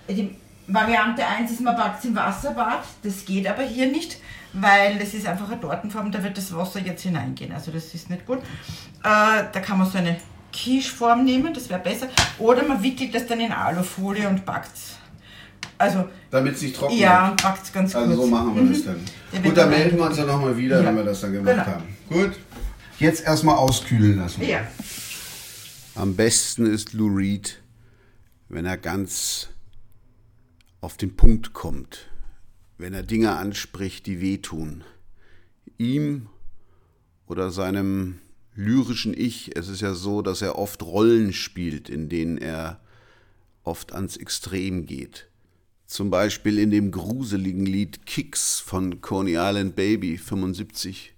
die Variante 1 ist, man backt im Wasserbad. Das geht aber hier nicht, weil das ist einfach eine Tortenform, da wird das Wasser jetzt hineingehen. Also das ist nicht gut. Äh, da kann man so eine Quicheform nehmen, das wäre besser. Oder man wickelt das dann in Alufolie und backt Also, Damit es nicht trocken ja, und backt es ganz Also kurz. so machen wir Mhm. das dann. Wird Gut, dann dann melden wir uns dann nochmal wieder, Ja. wenn wir das dann gemacht Genau. haben. Gut. Jetzt erstmal auskühlen lassen. Ja. Am besten ist Lou Reed, wenn er ganz auf den Punkt kommt, wenn er Dinge anspricht, die wehtun. Ihm oder seinem lyrischen Ich, es ist ja so, dass er oft Rollen spielt, in denen er oft ans Extrem geht. Zum Beispiel in dem gruseligen Lied Kicks von Coney Island Baby 75,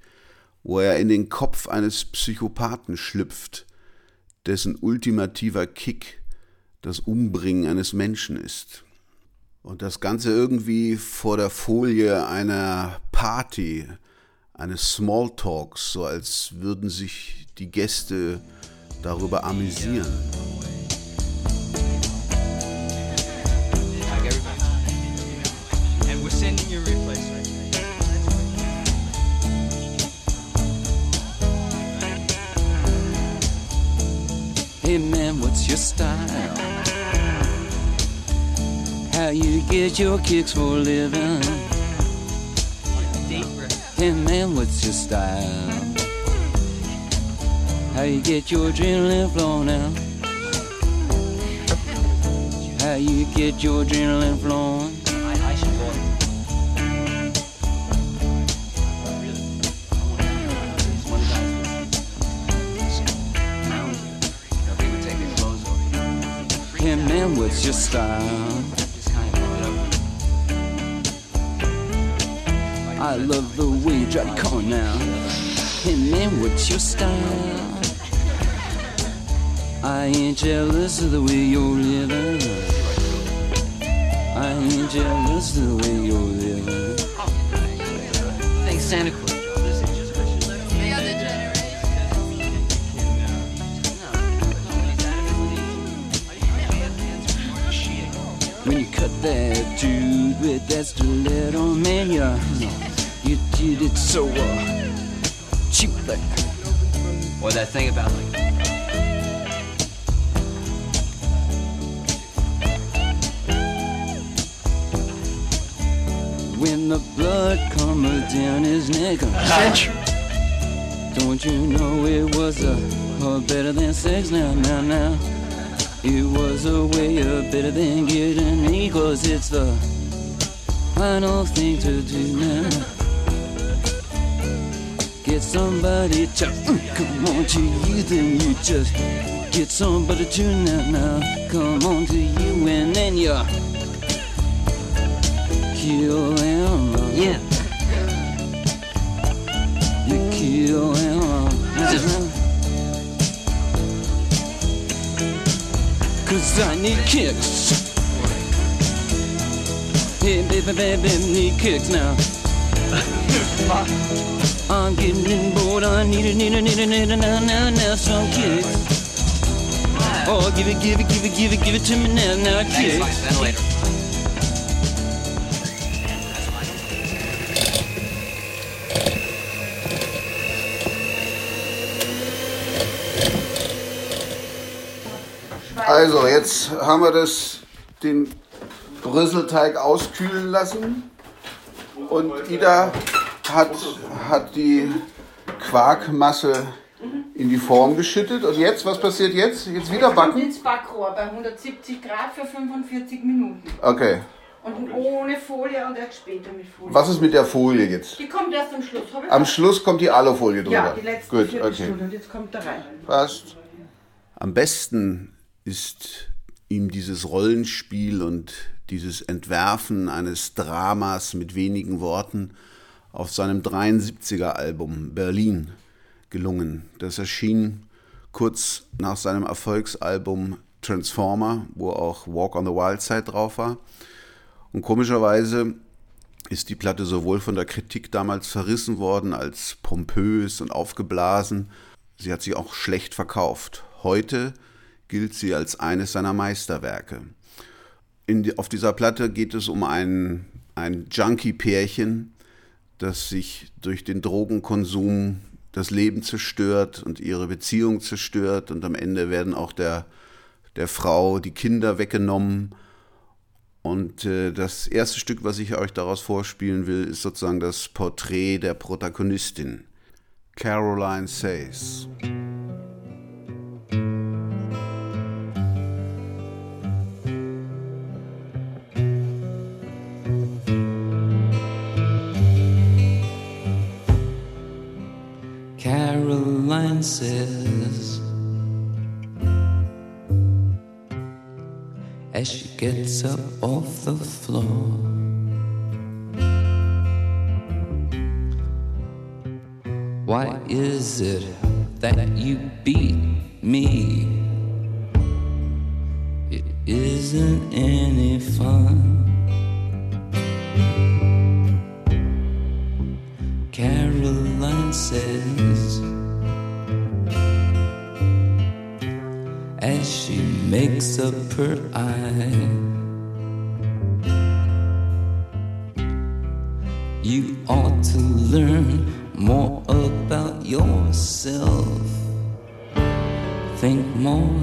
wo er in den Kopf eines Psychopathen schlüpft, dessen ultimativer Kick das Umbringen eines Menschen ist. Und das Ganze irgendwie vor der Folie einer Party, eines Smalltalks, so als würden sich die Gäste darüber amüsieren. Hey man, what's your style? How you get your kicks for a living? Hey man, what's your style? How you get your adrenaline flowing out? How you get your adrenaline flowing? Hey man, what's your style? I love the way you drive the car now. Hey man, what's your style? I ain't jealous of the way you're living. I ain't jealous of the way you're living. Thanks, Santa Claus. When you cut that dude with that stiletto, man, you, you did it so uh, cheaply. Or that thing about like. When the blood comes down his neck, don't you know it was a, a better than sex now, now, now. It was a way of better than getting me, cause it's the final thing to do now. Get somebody to mm, come on to you, then you just get somebody to now, now. Come on to you, and then you kill him. Yeah. You kill him. Cause I need kicks. Hey, baby, baby, need kicks now. I'm getting bored. I need it, need it, need it, need it now, now, now, some kicks. Oh, give it, give it, give it, give it, give it to me now, now, kicks. Ventilator. Also, jetzt haben wir das, den Brüsselteig auskühlen lassen. Und Ida hat, hat die Quarkmasse in die Form geschüttet. Und jetzt, was passiert jetzt? Jetzt wieder backen? ins Backrohr bei 170 Grad für 45 Minuten. Okay. Und ohne Folie und erst später mit Folie. Was ist mit der Folie jetzt? Die kommt erst am Schluss. Am Schluss kommt die Alufolie drüber. Ja, die letzte Gut, okay. Und jetzt kommt er rein. Passt. Am besten ist ihm dieses Rollenspiel und dieses Entwerfen eines Dramas mit wenigen Worten auf seinem 73er Album Berlin gelungen. Das erschien kurz nach seinem Erfolgsalbum Transformer, wo auch Walk on the Wild Side drauf war. Und komischerweise ist die Platte sowohl von der Kritik damals verrissen worden als pompös und aufgeblasen. Sie hat sich auch schlecht verkauft. Heute gilt sie als eines seiner Meisterwerke. Die, auf dieser Platte geht es um ein, ein Junkie-Pärchen, das sich durch den Drogenkonsum das Leben zerstört und ihre Beziehung zerstört und am Ende werden auch der, der Frau die Kinder weggenommen. Und äh, das erste Stück, was ich euch daraus vorspielen will, ist sozusagen das Porträt der Protagonistin. Caroline Says. Says, as she gets up off the floor. Why is it that you beat me? It isn't any fun. Caroline says, as she makes up her eye. You ought to learn more about yourself. Think more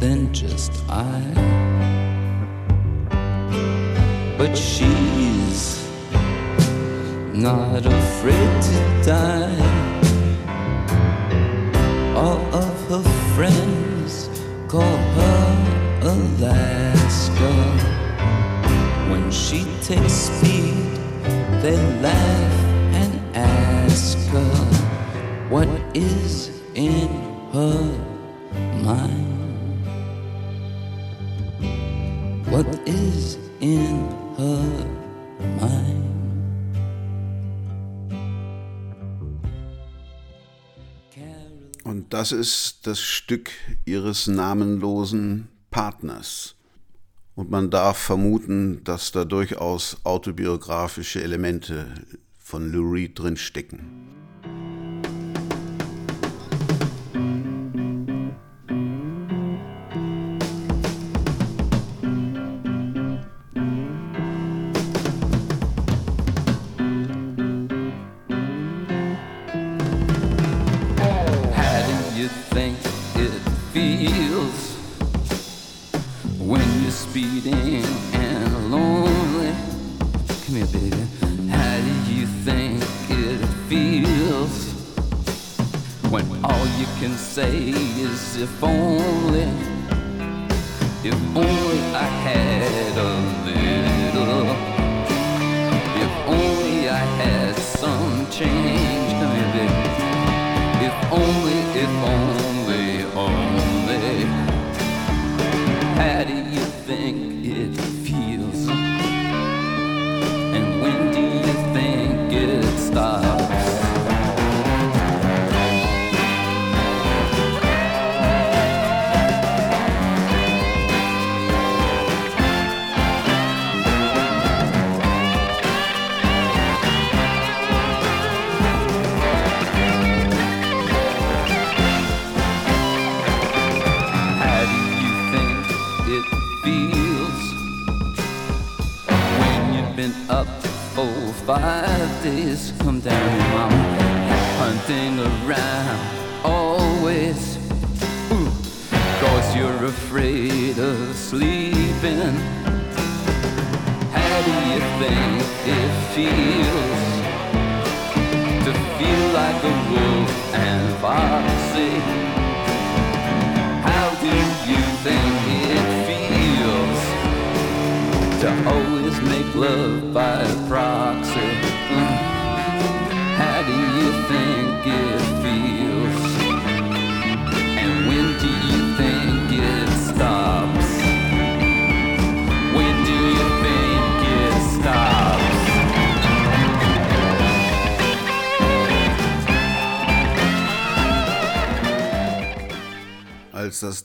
than just I. But she's not afraid to die. When she takes speed, they laugh and ask her what is in her mind. What is in her mind? Und das ist das Stück ihres namenlosen Partners. Und man darf vermuten, dass da durchaus autobiografische Elemente von Lou Reed drinstecken.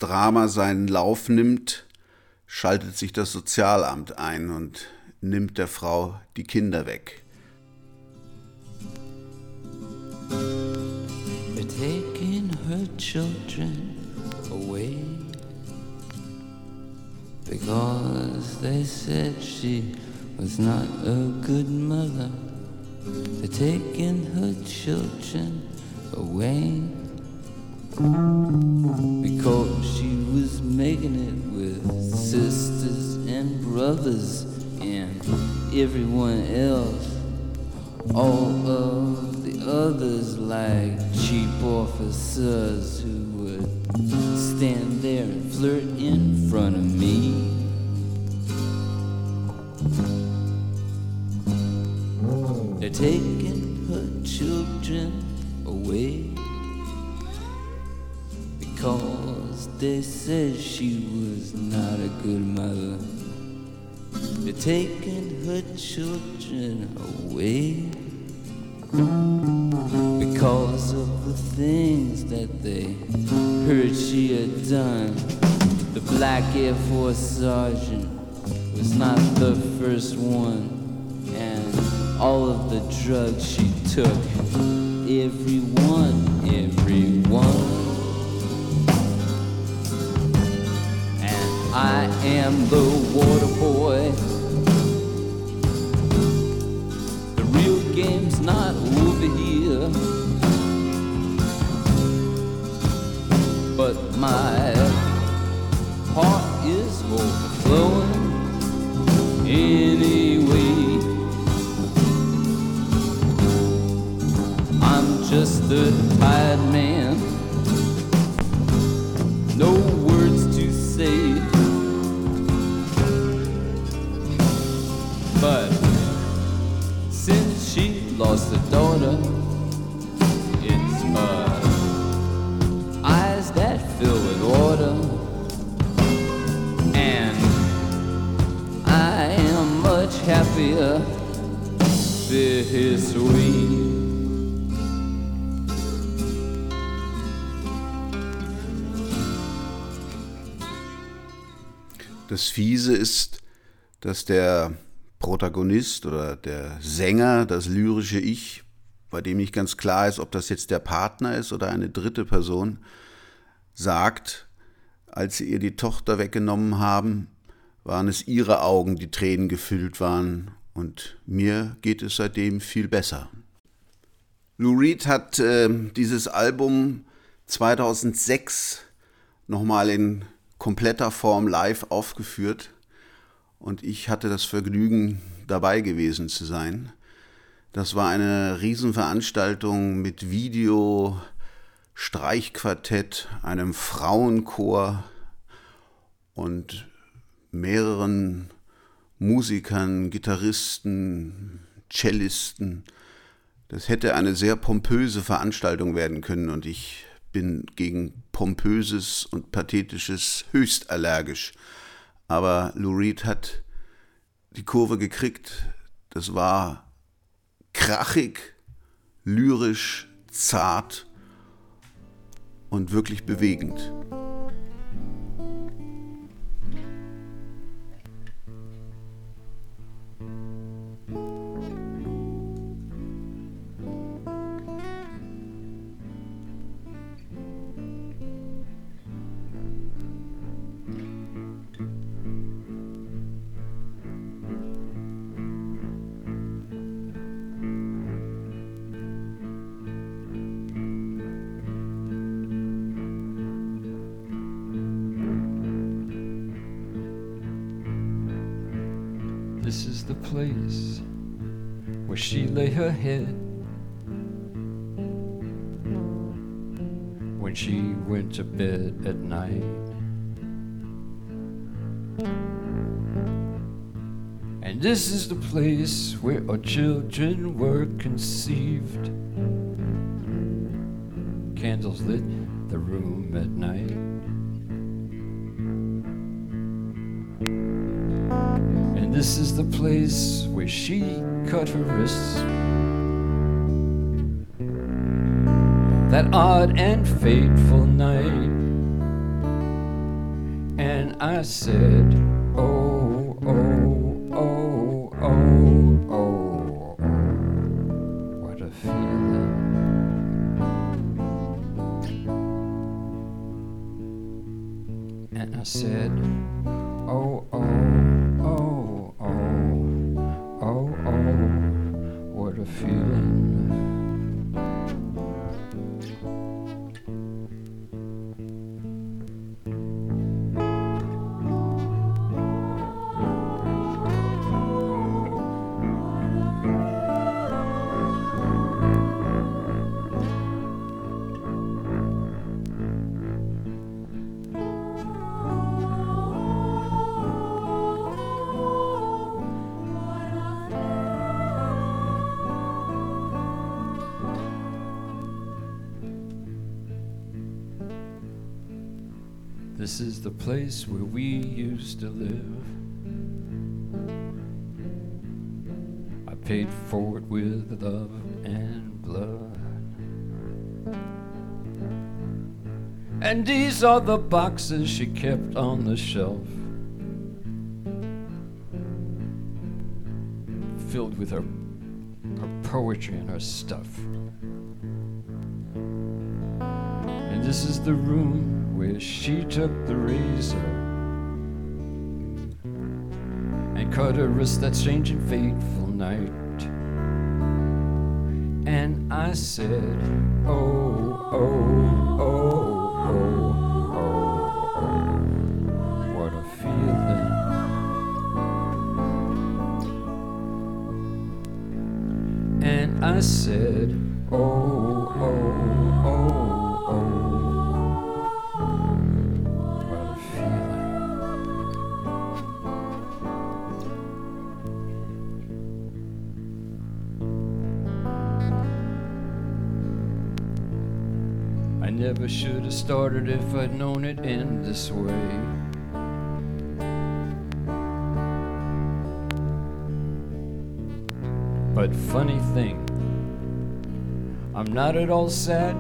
Drama seinen Lauf nimmt, schaltet sich das Sozialamt ein und nimmt der Frau die Kinder weg. They're taking her children away because they said she was not a good mother. They're taking her children away because she was making it with sisters and brothers and everyone else. All of the others like cheap officers who would stand there and flirt in front of me. They're taking her children away because they said she was not a good mother. They're taking her children away because of the things that they heard she had done. The black Air Force sergeant was not the first one, and all of the drugs she took, everyone, everyone. I am the water boy. The real game's not over here. But my heart is flowing anyway. I'm just a tired man, lost a daughter, it's her eyes that fill with water. And I am much happier this way. Das Fiese ist, dass der Protagonist oder der Sänger, das lyrische Ich, bei dem nicht ganz klar ist, ob das jetzt der Partner ist oder eine dritte Person, sagt, als sie ihr die Tochter weggenommen haben, waren es ihre Augen, die Tränen gefüllt waren und mir geht es seitdem viel besser. Lou Reed hat äh, dieses Album 2006 nochmal in kompletter Form live aufgeführt und ich hatte das Vergnügen, dabei gewesen zu sein. Das war eine Riesenveranstaltung mit Video, Streichquartett, einem Frauenchor und mehreren Musikern, Gitarristen, Cellisten. Das hätte eine sehr pompöse Veranstaltung werden können und ich bin gegen pompöses und pathetisches höchst allergisch. Aber Lou Reed hat die Kurve gekriegt. Das war krachig, lyrisch, zart und wirklich bewegend. This is the place where our children were conceived. Candles lit the room at night. And this is the place where she cut her wrists. That odd and fateful night. And I said, Oh, I said, This is the place where we used to live. I paid for it with love and blood. And these are the boxes she kept on the shelf, filled with her, her poetry and her stuff. And this is the room where she took the razor and cut her wrist that strange and fateful night. And I said, Oh, oh, oh, oh, oh started if I'd known it in this way. But funny thing, I'm not at all sad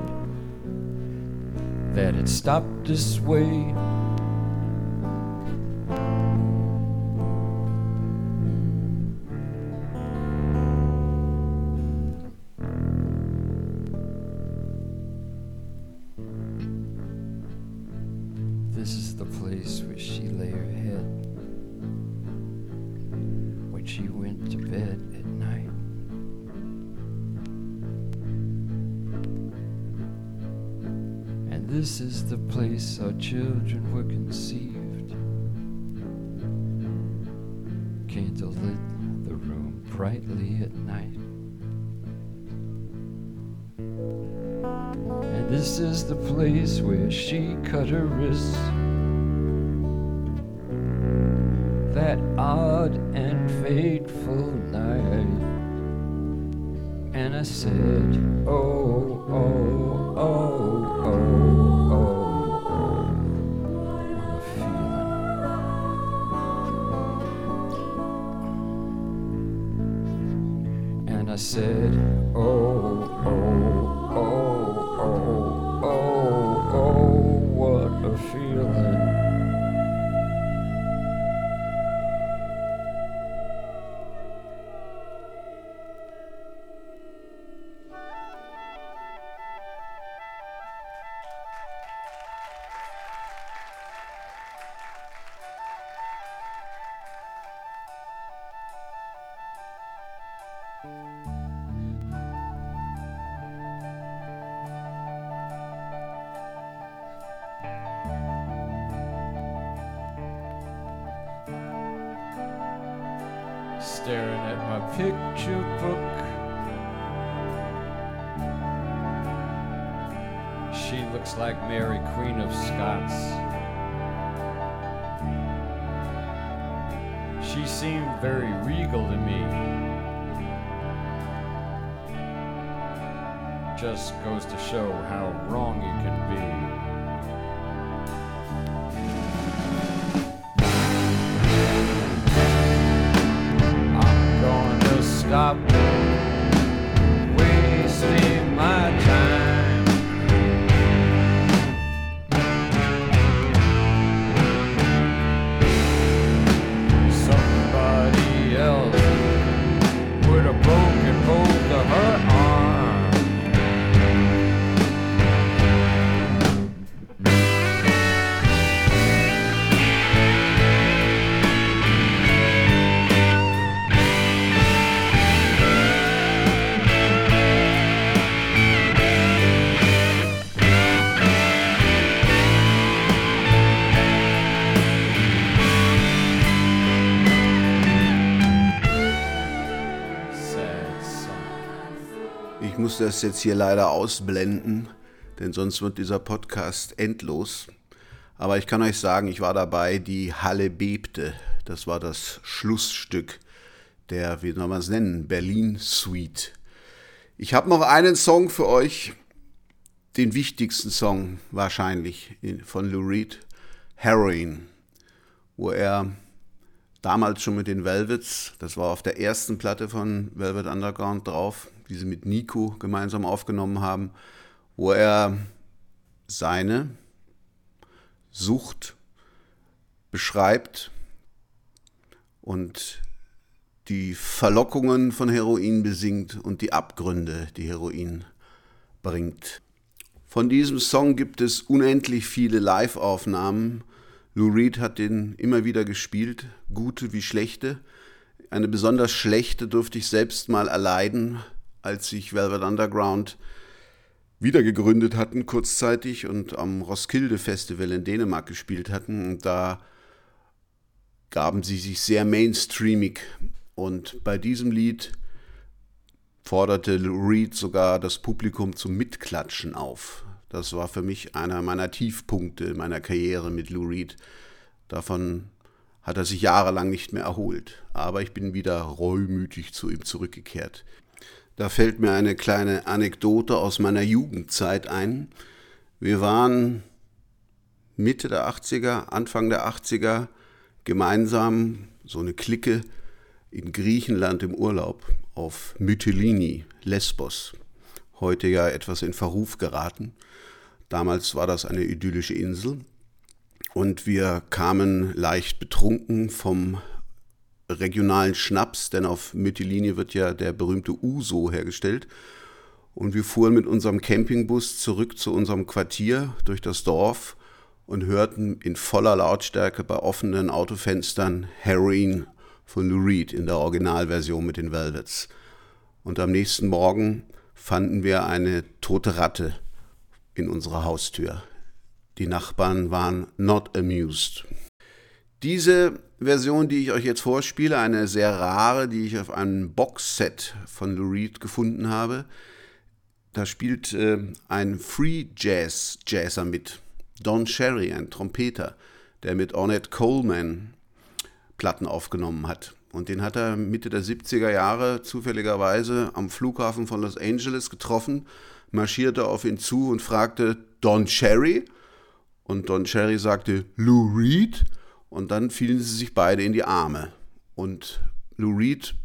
that it stopped this way. Children were conceived. Candle lit the room brightly at night. And this is the place where she cut her wrists. That odd and fateful night. And I said, Oh, oh, oh, oh, oh, I said, Oh, oh, Staring at my picture book. She looks like Mary, Queen of Scots. She seemed very regal to me. Just goes to show how wrong you can be. Das jetzt hier leider ausblenden, denn sonst wird dieser Podcast endlos. Aber ich kann euch sagen, ich war dabei, die Halle bebte. Das war das Schlussstück der, wie soll man es nennen, Berlin Suite. Ich habe noch einen Song für euch, den wichtigsten Song wahrscheinlich von Lou Reed, Heroin, wo er damals schon mit den Velvets, das war auf der ersten Platte von Velvet Underground drauf, die sie mit Nico gemeinsam aufgenommen haben, wo er seine Sucht beschreibt und die Verlockungen von Heroin besingt und die Abgründe, die Heroin bringt. Von diesem Song gibt es unendlich viele Live-Aufnahmen. Lou Reed hat den immer wieder gespielt, gute wie schlechte. Eine besonders schlechte durfte ich selbst mal erleiden, als sich Velvet Underground wieder gegründet hatten, kurzzeitig und am Roskilde Festival in Dänemark gespielt hatten. Und da gaben sie sich sehr mainstreamig. Und bei diesem Lied forderte Lou Reed sogar das Publikum zum Mitklatschen auf. Das war für mich einer meiner Tiefpunkte in meiner Karriere mit Lou Reed. Davon hat er sich jahrelang nicht mehr erholt. Aber ich bin wieder reumütig zu ihm zurückgekehrt. Da fällt mir eine kleine Anekdote aus meiner Jugendzeit ein. Wir waren Mitte der 80er, Anfang der 80er gemeinsam, so eine Clique, in Griechenland im Urlaub auf Mytilini, Lesbos. Heute ja etwas in Verruf geraten. Damals war das eine idyllische Insel. Und wir kamen leicht betrunken vom regionalen Schnaps, denn auf Mytilini wird ja der berühmte Uso hergestellt. Und wir fuhren mit unserem Campingbus zurück zu unserem Quartier durch das Dorf und hörten in voller Lautstärke bei offenen Autofenstern Heroin von Lou Reed in der Originalversion mit den Velvets. Und am nächsten Morgen fanden wir eine tote Ratte in unserer Haustür. Die Nachbarn waren not amused. Diese Version, die ich euch jetzt vorspiele, eine sehr rare, die ich auf einem Boxset von Lou Reed gefunden habe, da spielt äh, ein Free Jazz Jazzer mit. Don Sherry, ein Trompeter, der mit Ornette Coleman Platten aufgenommen hat. Und den hat er Mitte der 70er Jahre zufälligerweise am Flughafen von Los Angeles getroffen, marschierte auf ihn zu und fragte Don Cherry. Und Don Cherry sagte Lou Reed. Und dann fielen sie sich beide in die Arme. Und Lou Reed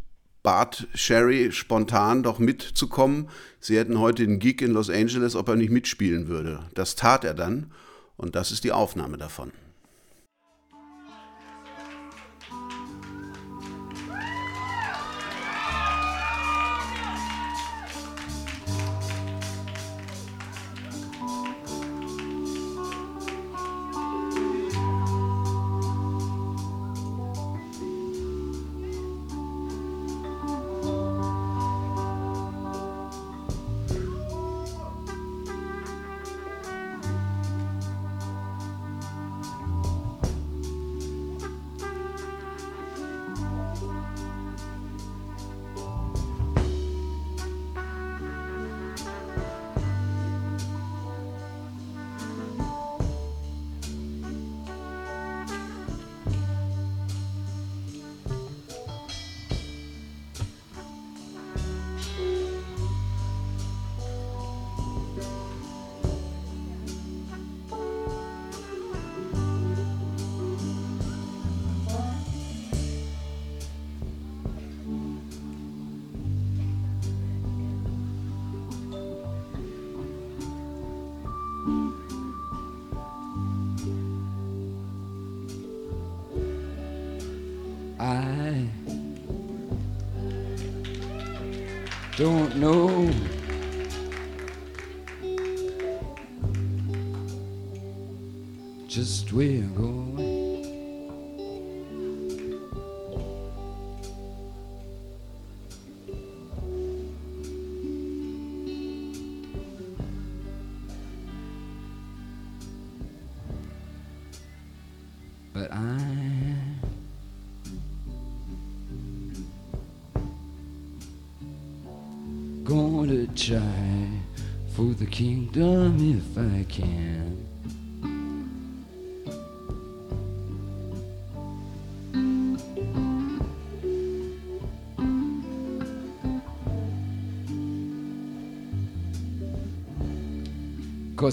bat Sherry spontan doch mitzukommen. Sie hätten heute den Gig in Los Angeles, ob er nicht mitspielen würde. Das tat er dann. Und das ist die Aufnahme davon. Don't know. Just where you're going.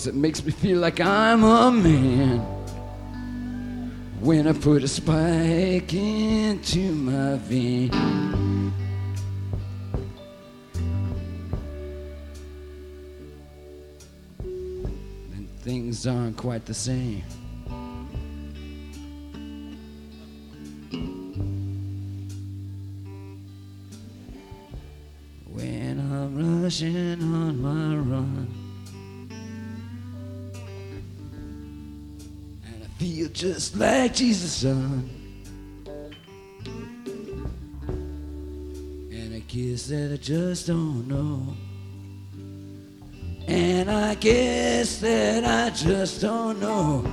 Cause it makes me feel like I'm a man when I put a spike into my vein. then things aren't quite the same. Like Jesus' son. And I guess that I just don't know. And I guess that I just don't know.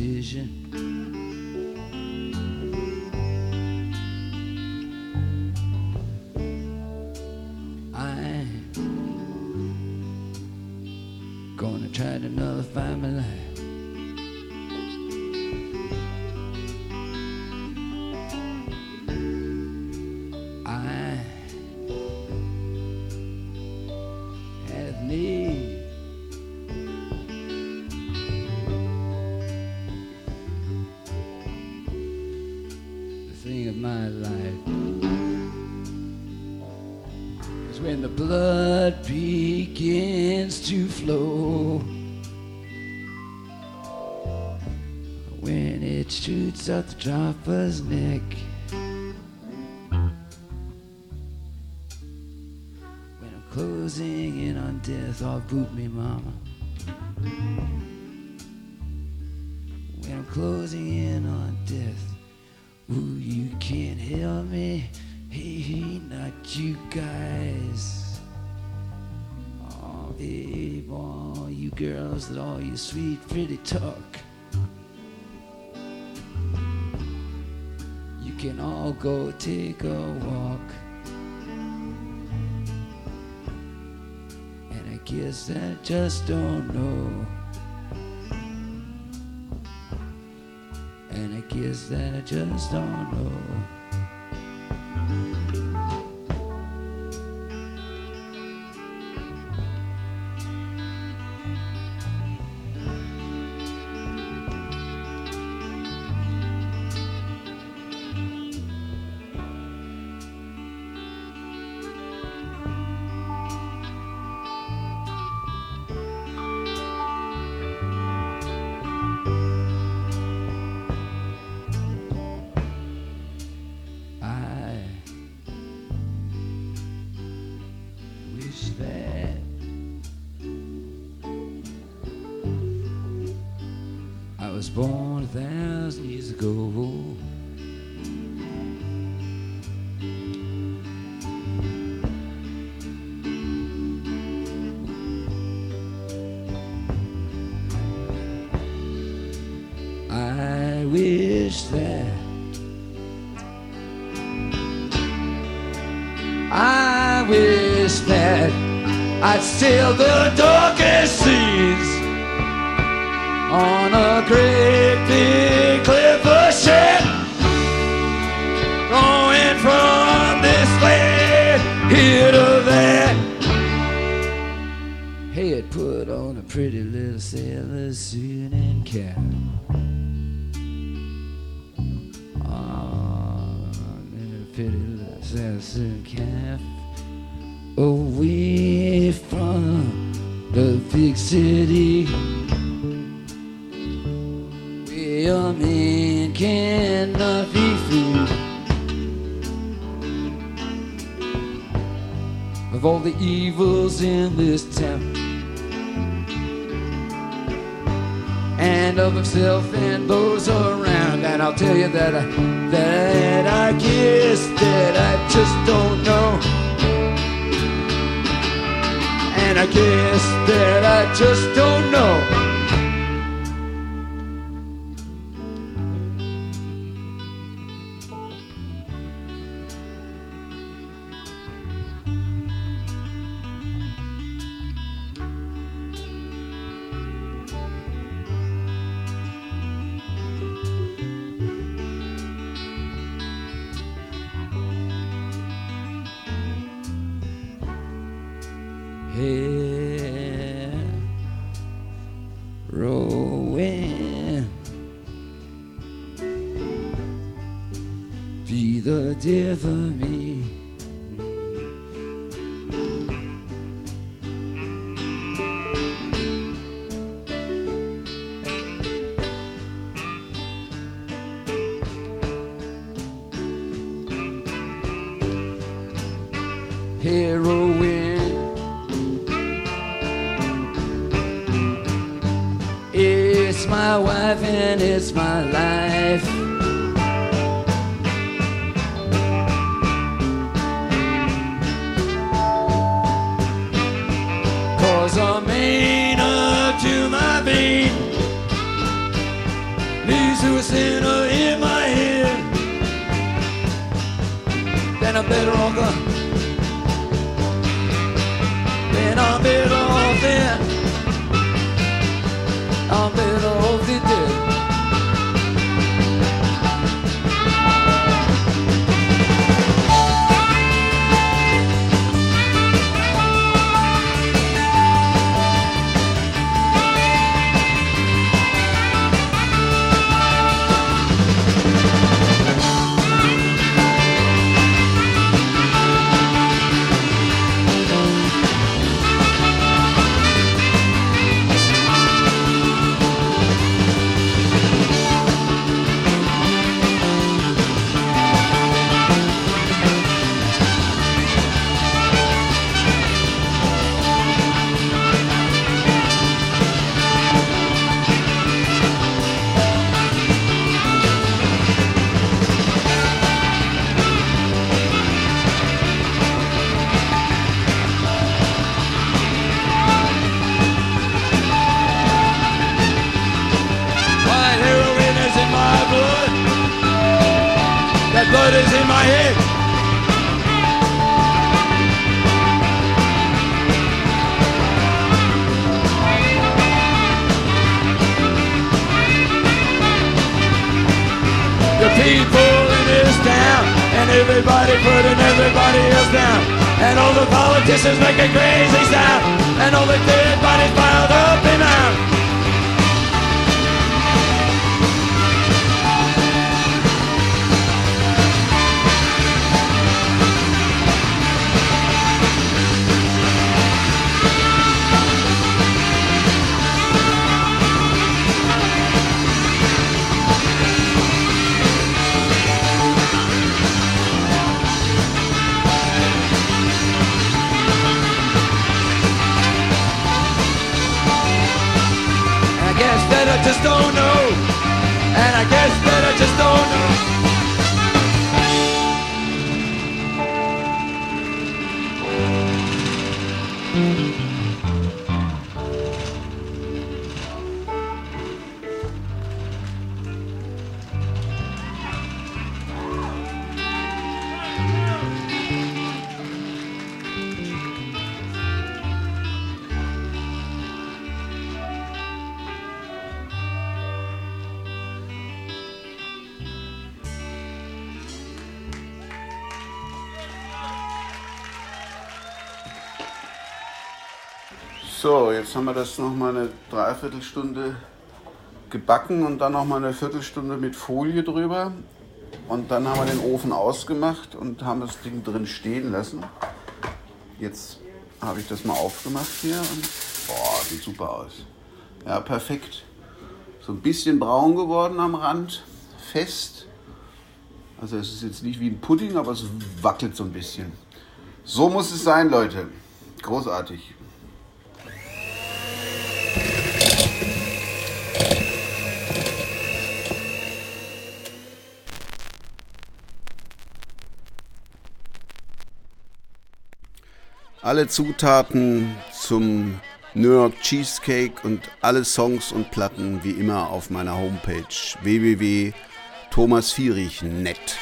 seja. Out the dropper's neck. When I'm closing in on death, oh boot me, mama. When I'm closing in on death, ooh, you can't help me. Hey, hey, not you guys. Oh, babe, all you girls that all you sweet, pretty talk. Go take a walk. And I guess I just don't know. And I guess that I just don't know. A sailor suit and cap away from the big city where a man cannot be free of all the evils in this town and of himself and those around and I'll tell you that I, that I guess that I just don't know and I guess that I just don't know. Politicians make a crazy sound, and all the dead bodies piled up jetzt haben wir das noch mal eine Dreiviertelstunde gebacken und dann noch mal eine Viertelstunde mit Folie drüber. Und dann haben wir den Ofen ausgemacht und haben das Ding drin stehen lassen. Jetzt habe ich das mal aufgemacht hier und boah, sieht super aus. Ja, perfekt. So ein bisschen braun geworden am Rand, fest. Also es ist jetzt nicht wie ein Pudding, aber es wackelt so ein bisschen. So muss es sein, Leute. Großartig. Alle Zutaten zum New York Cheesecake und alle Songs und Platten wie immer auf meiner Homepage www.thomasvierich.net.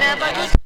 Never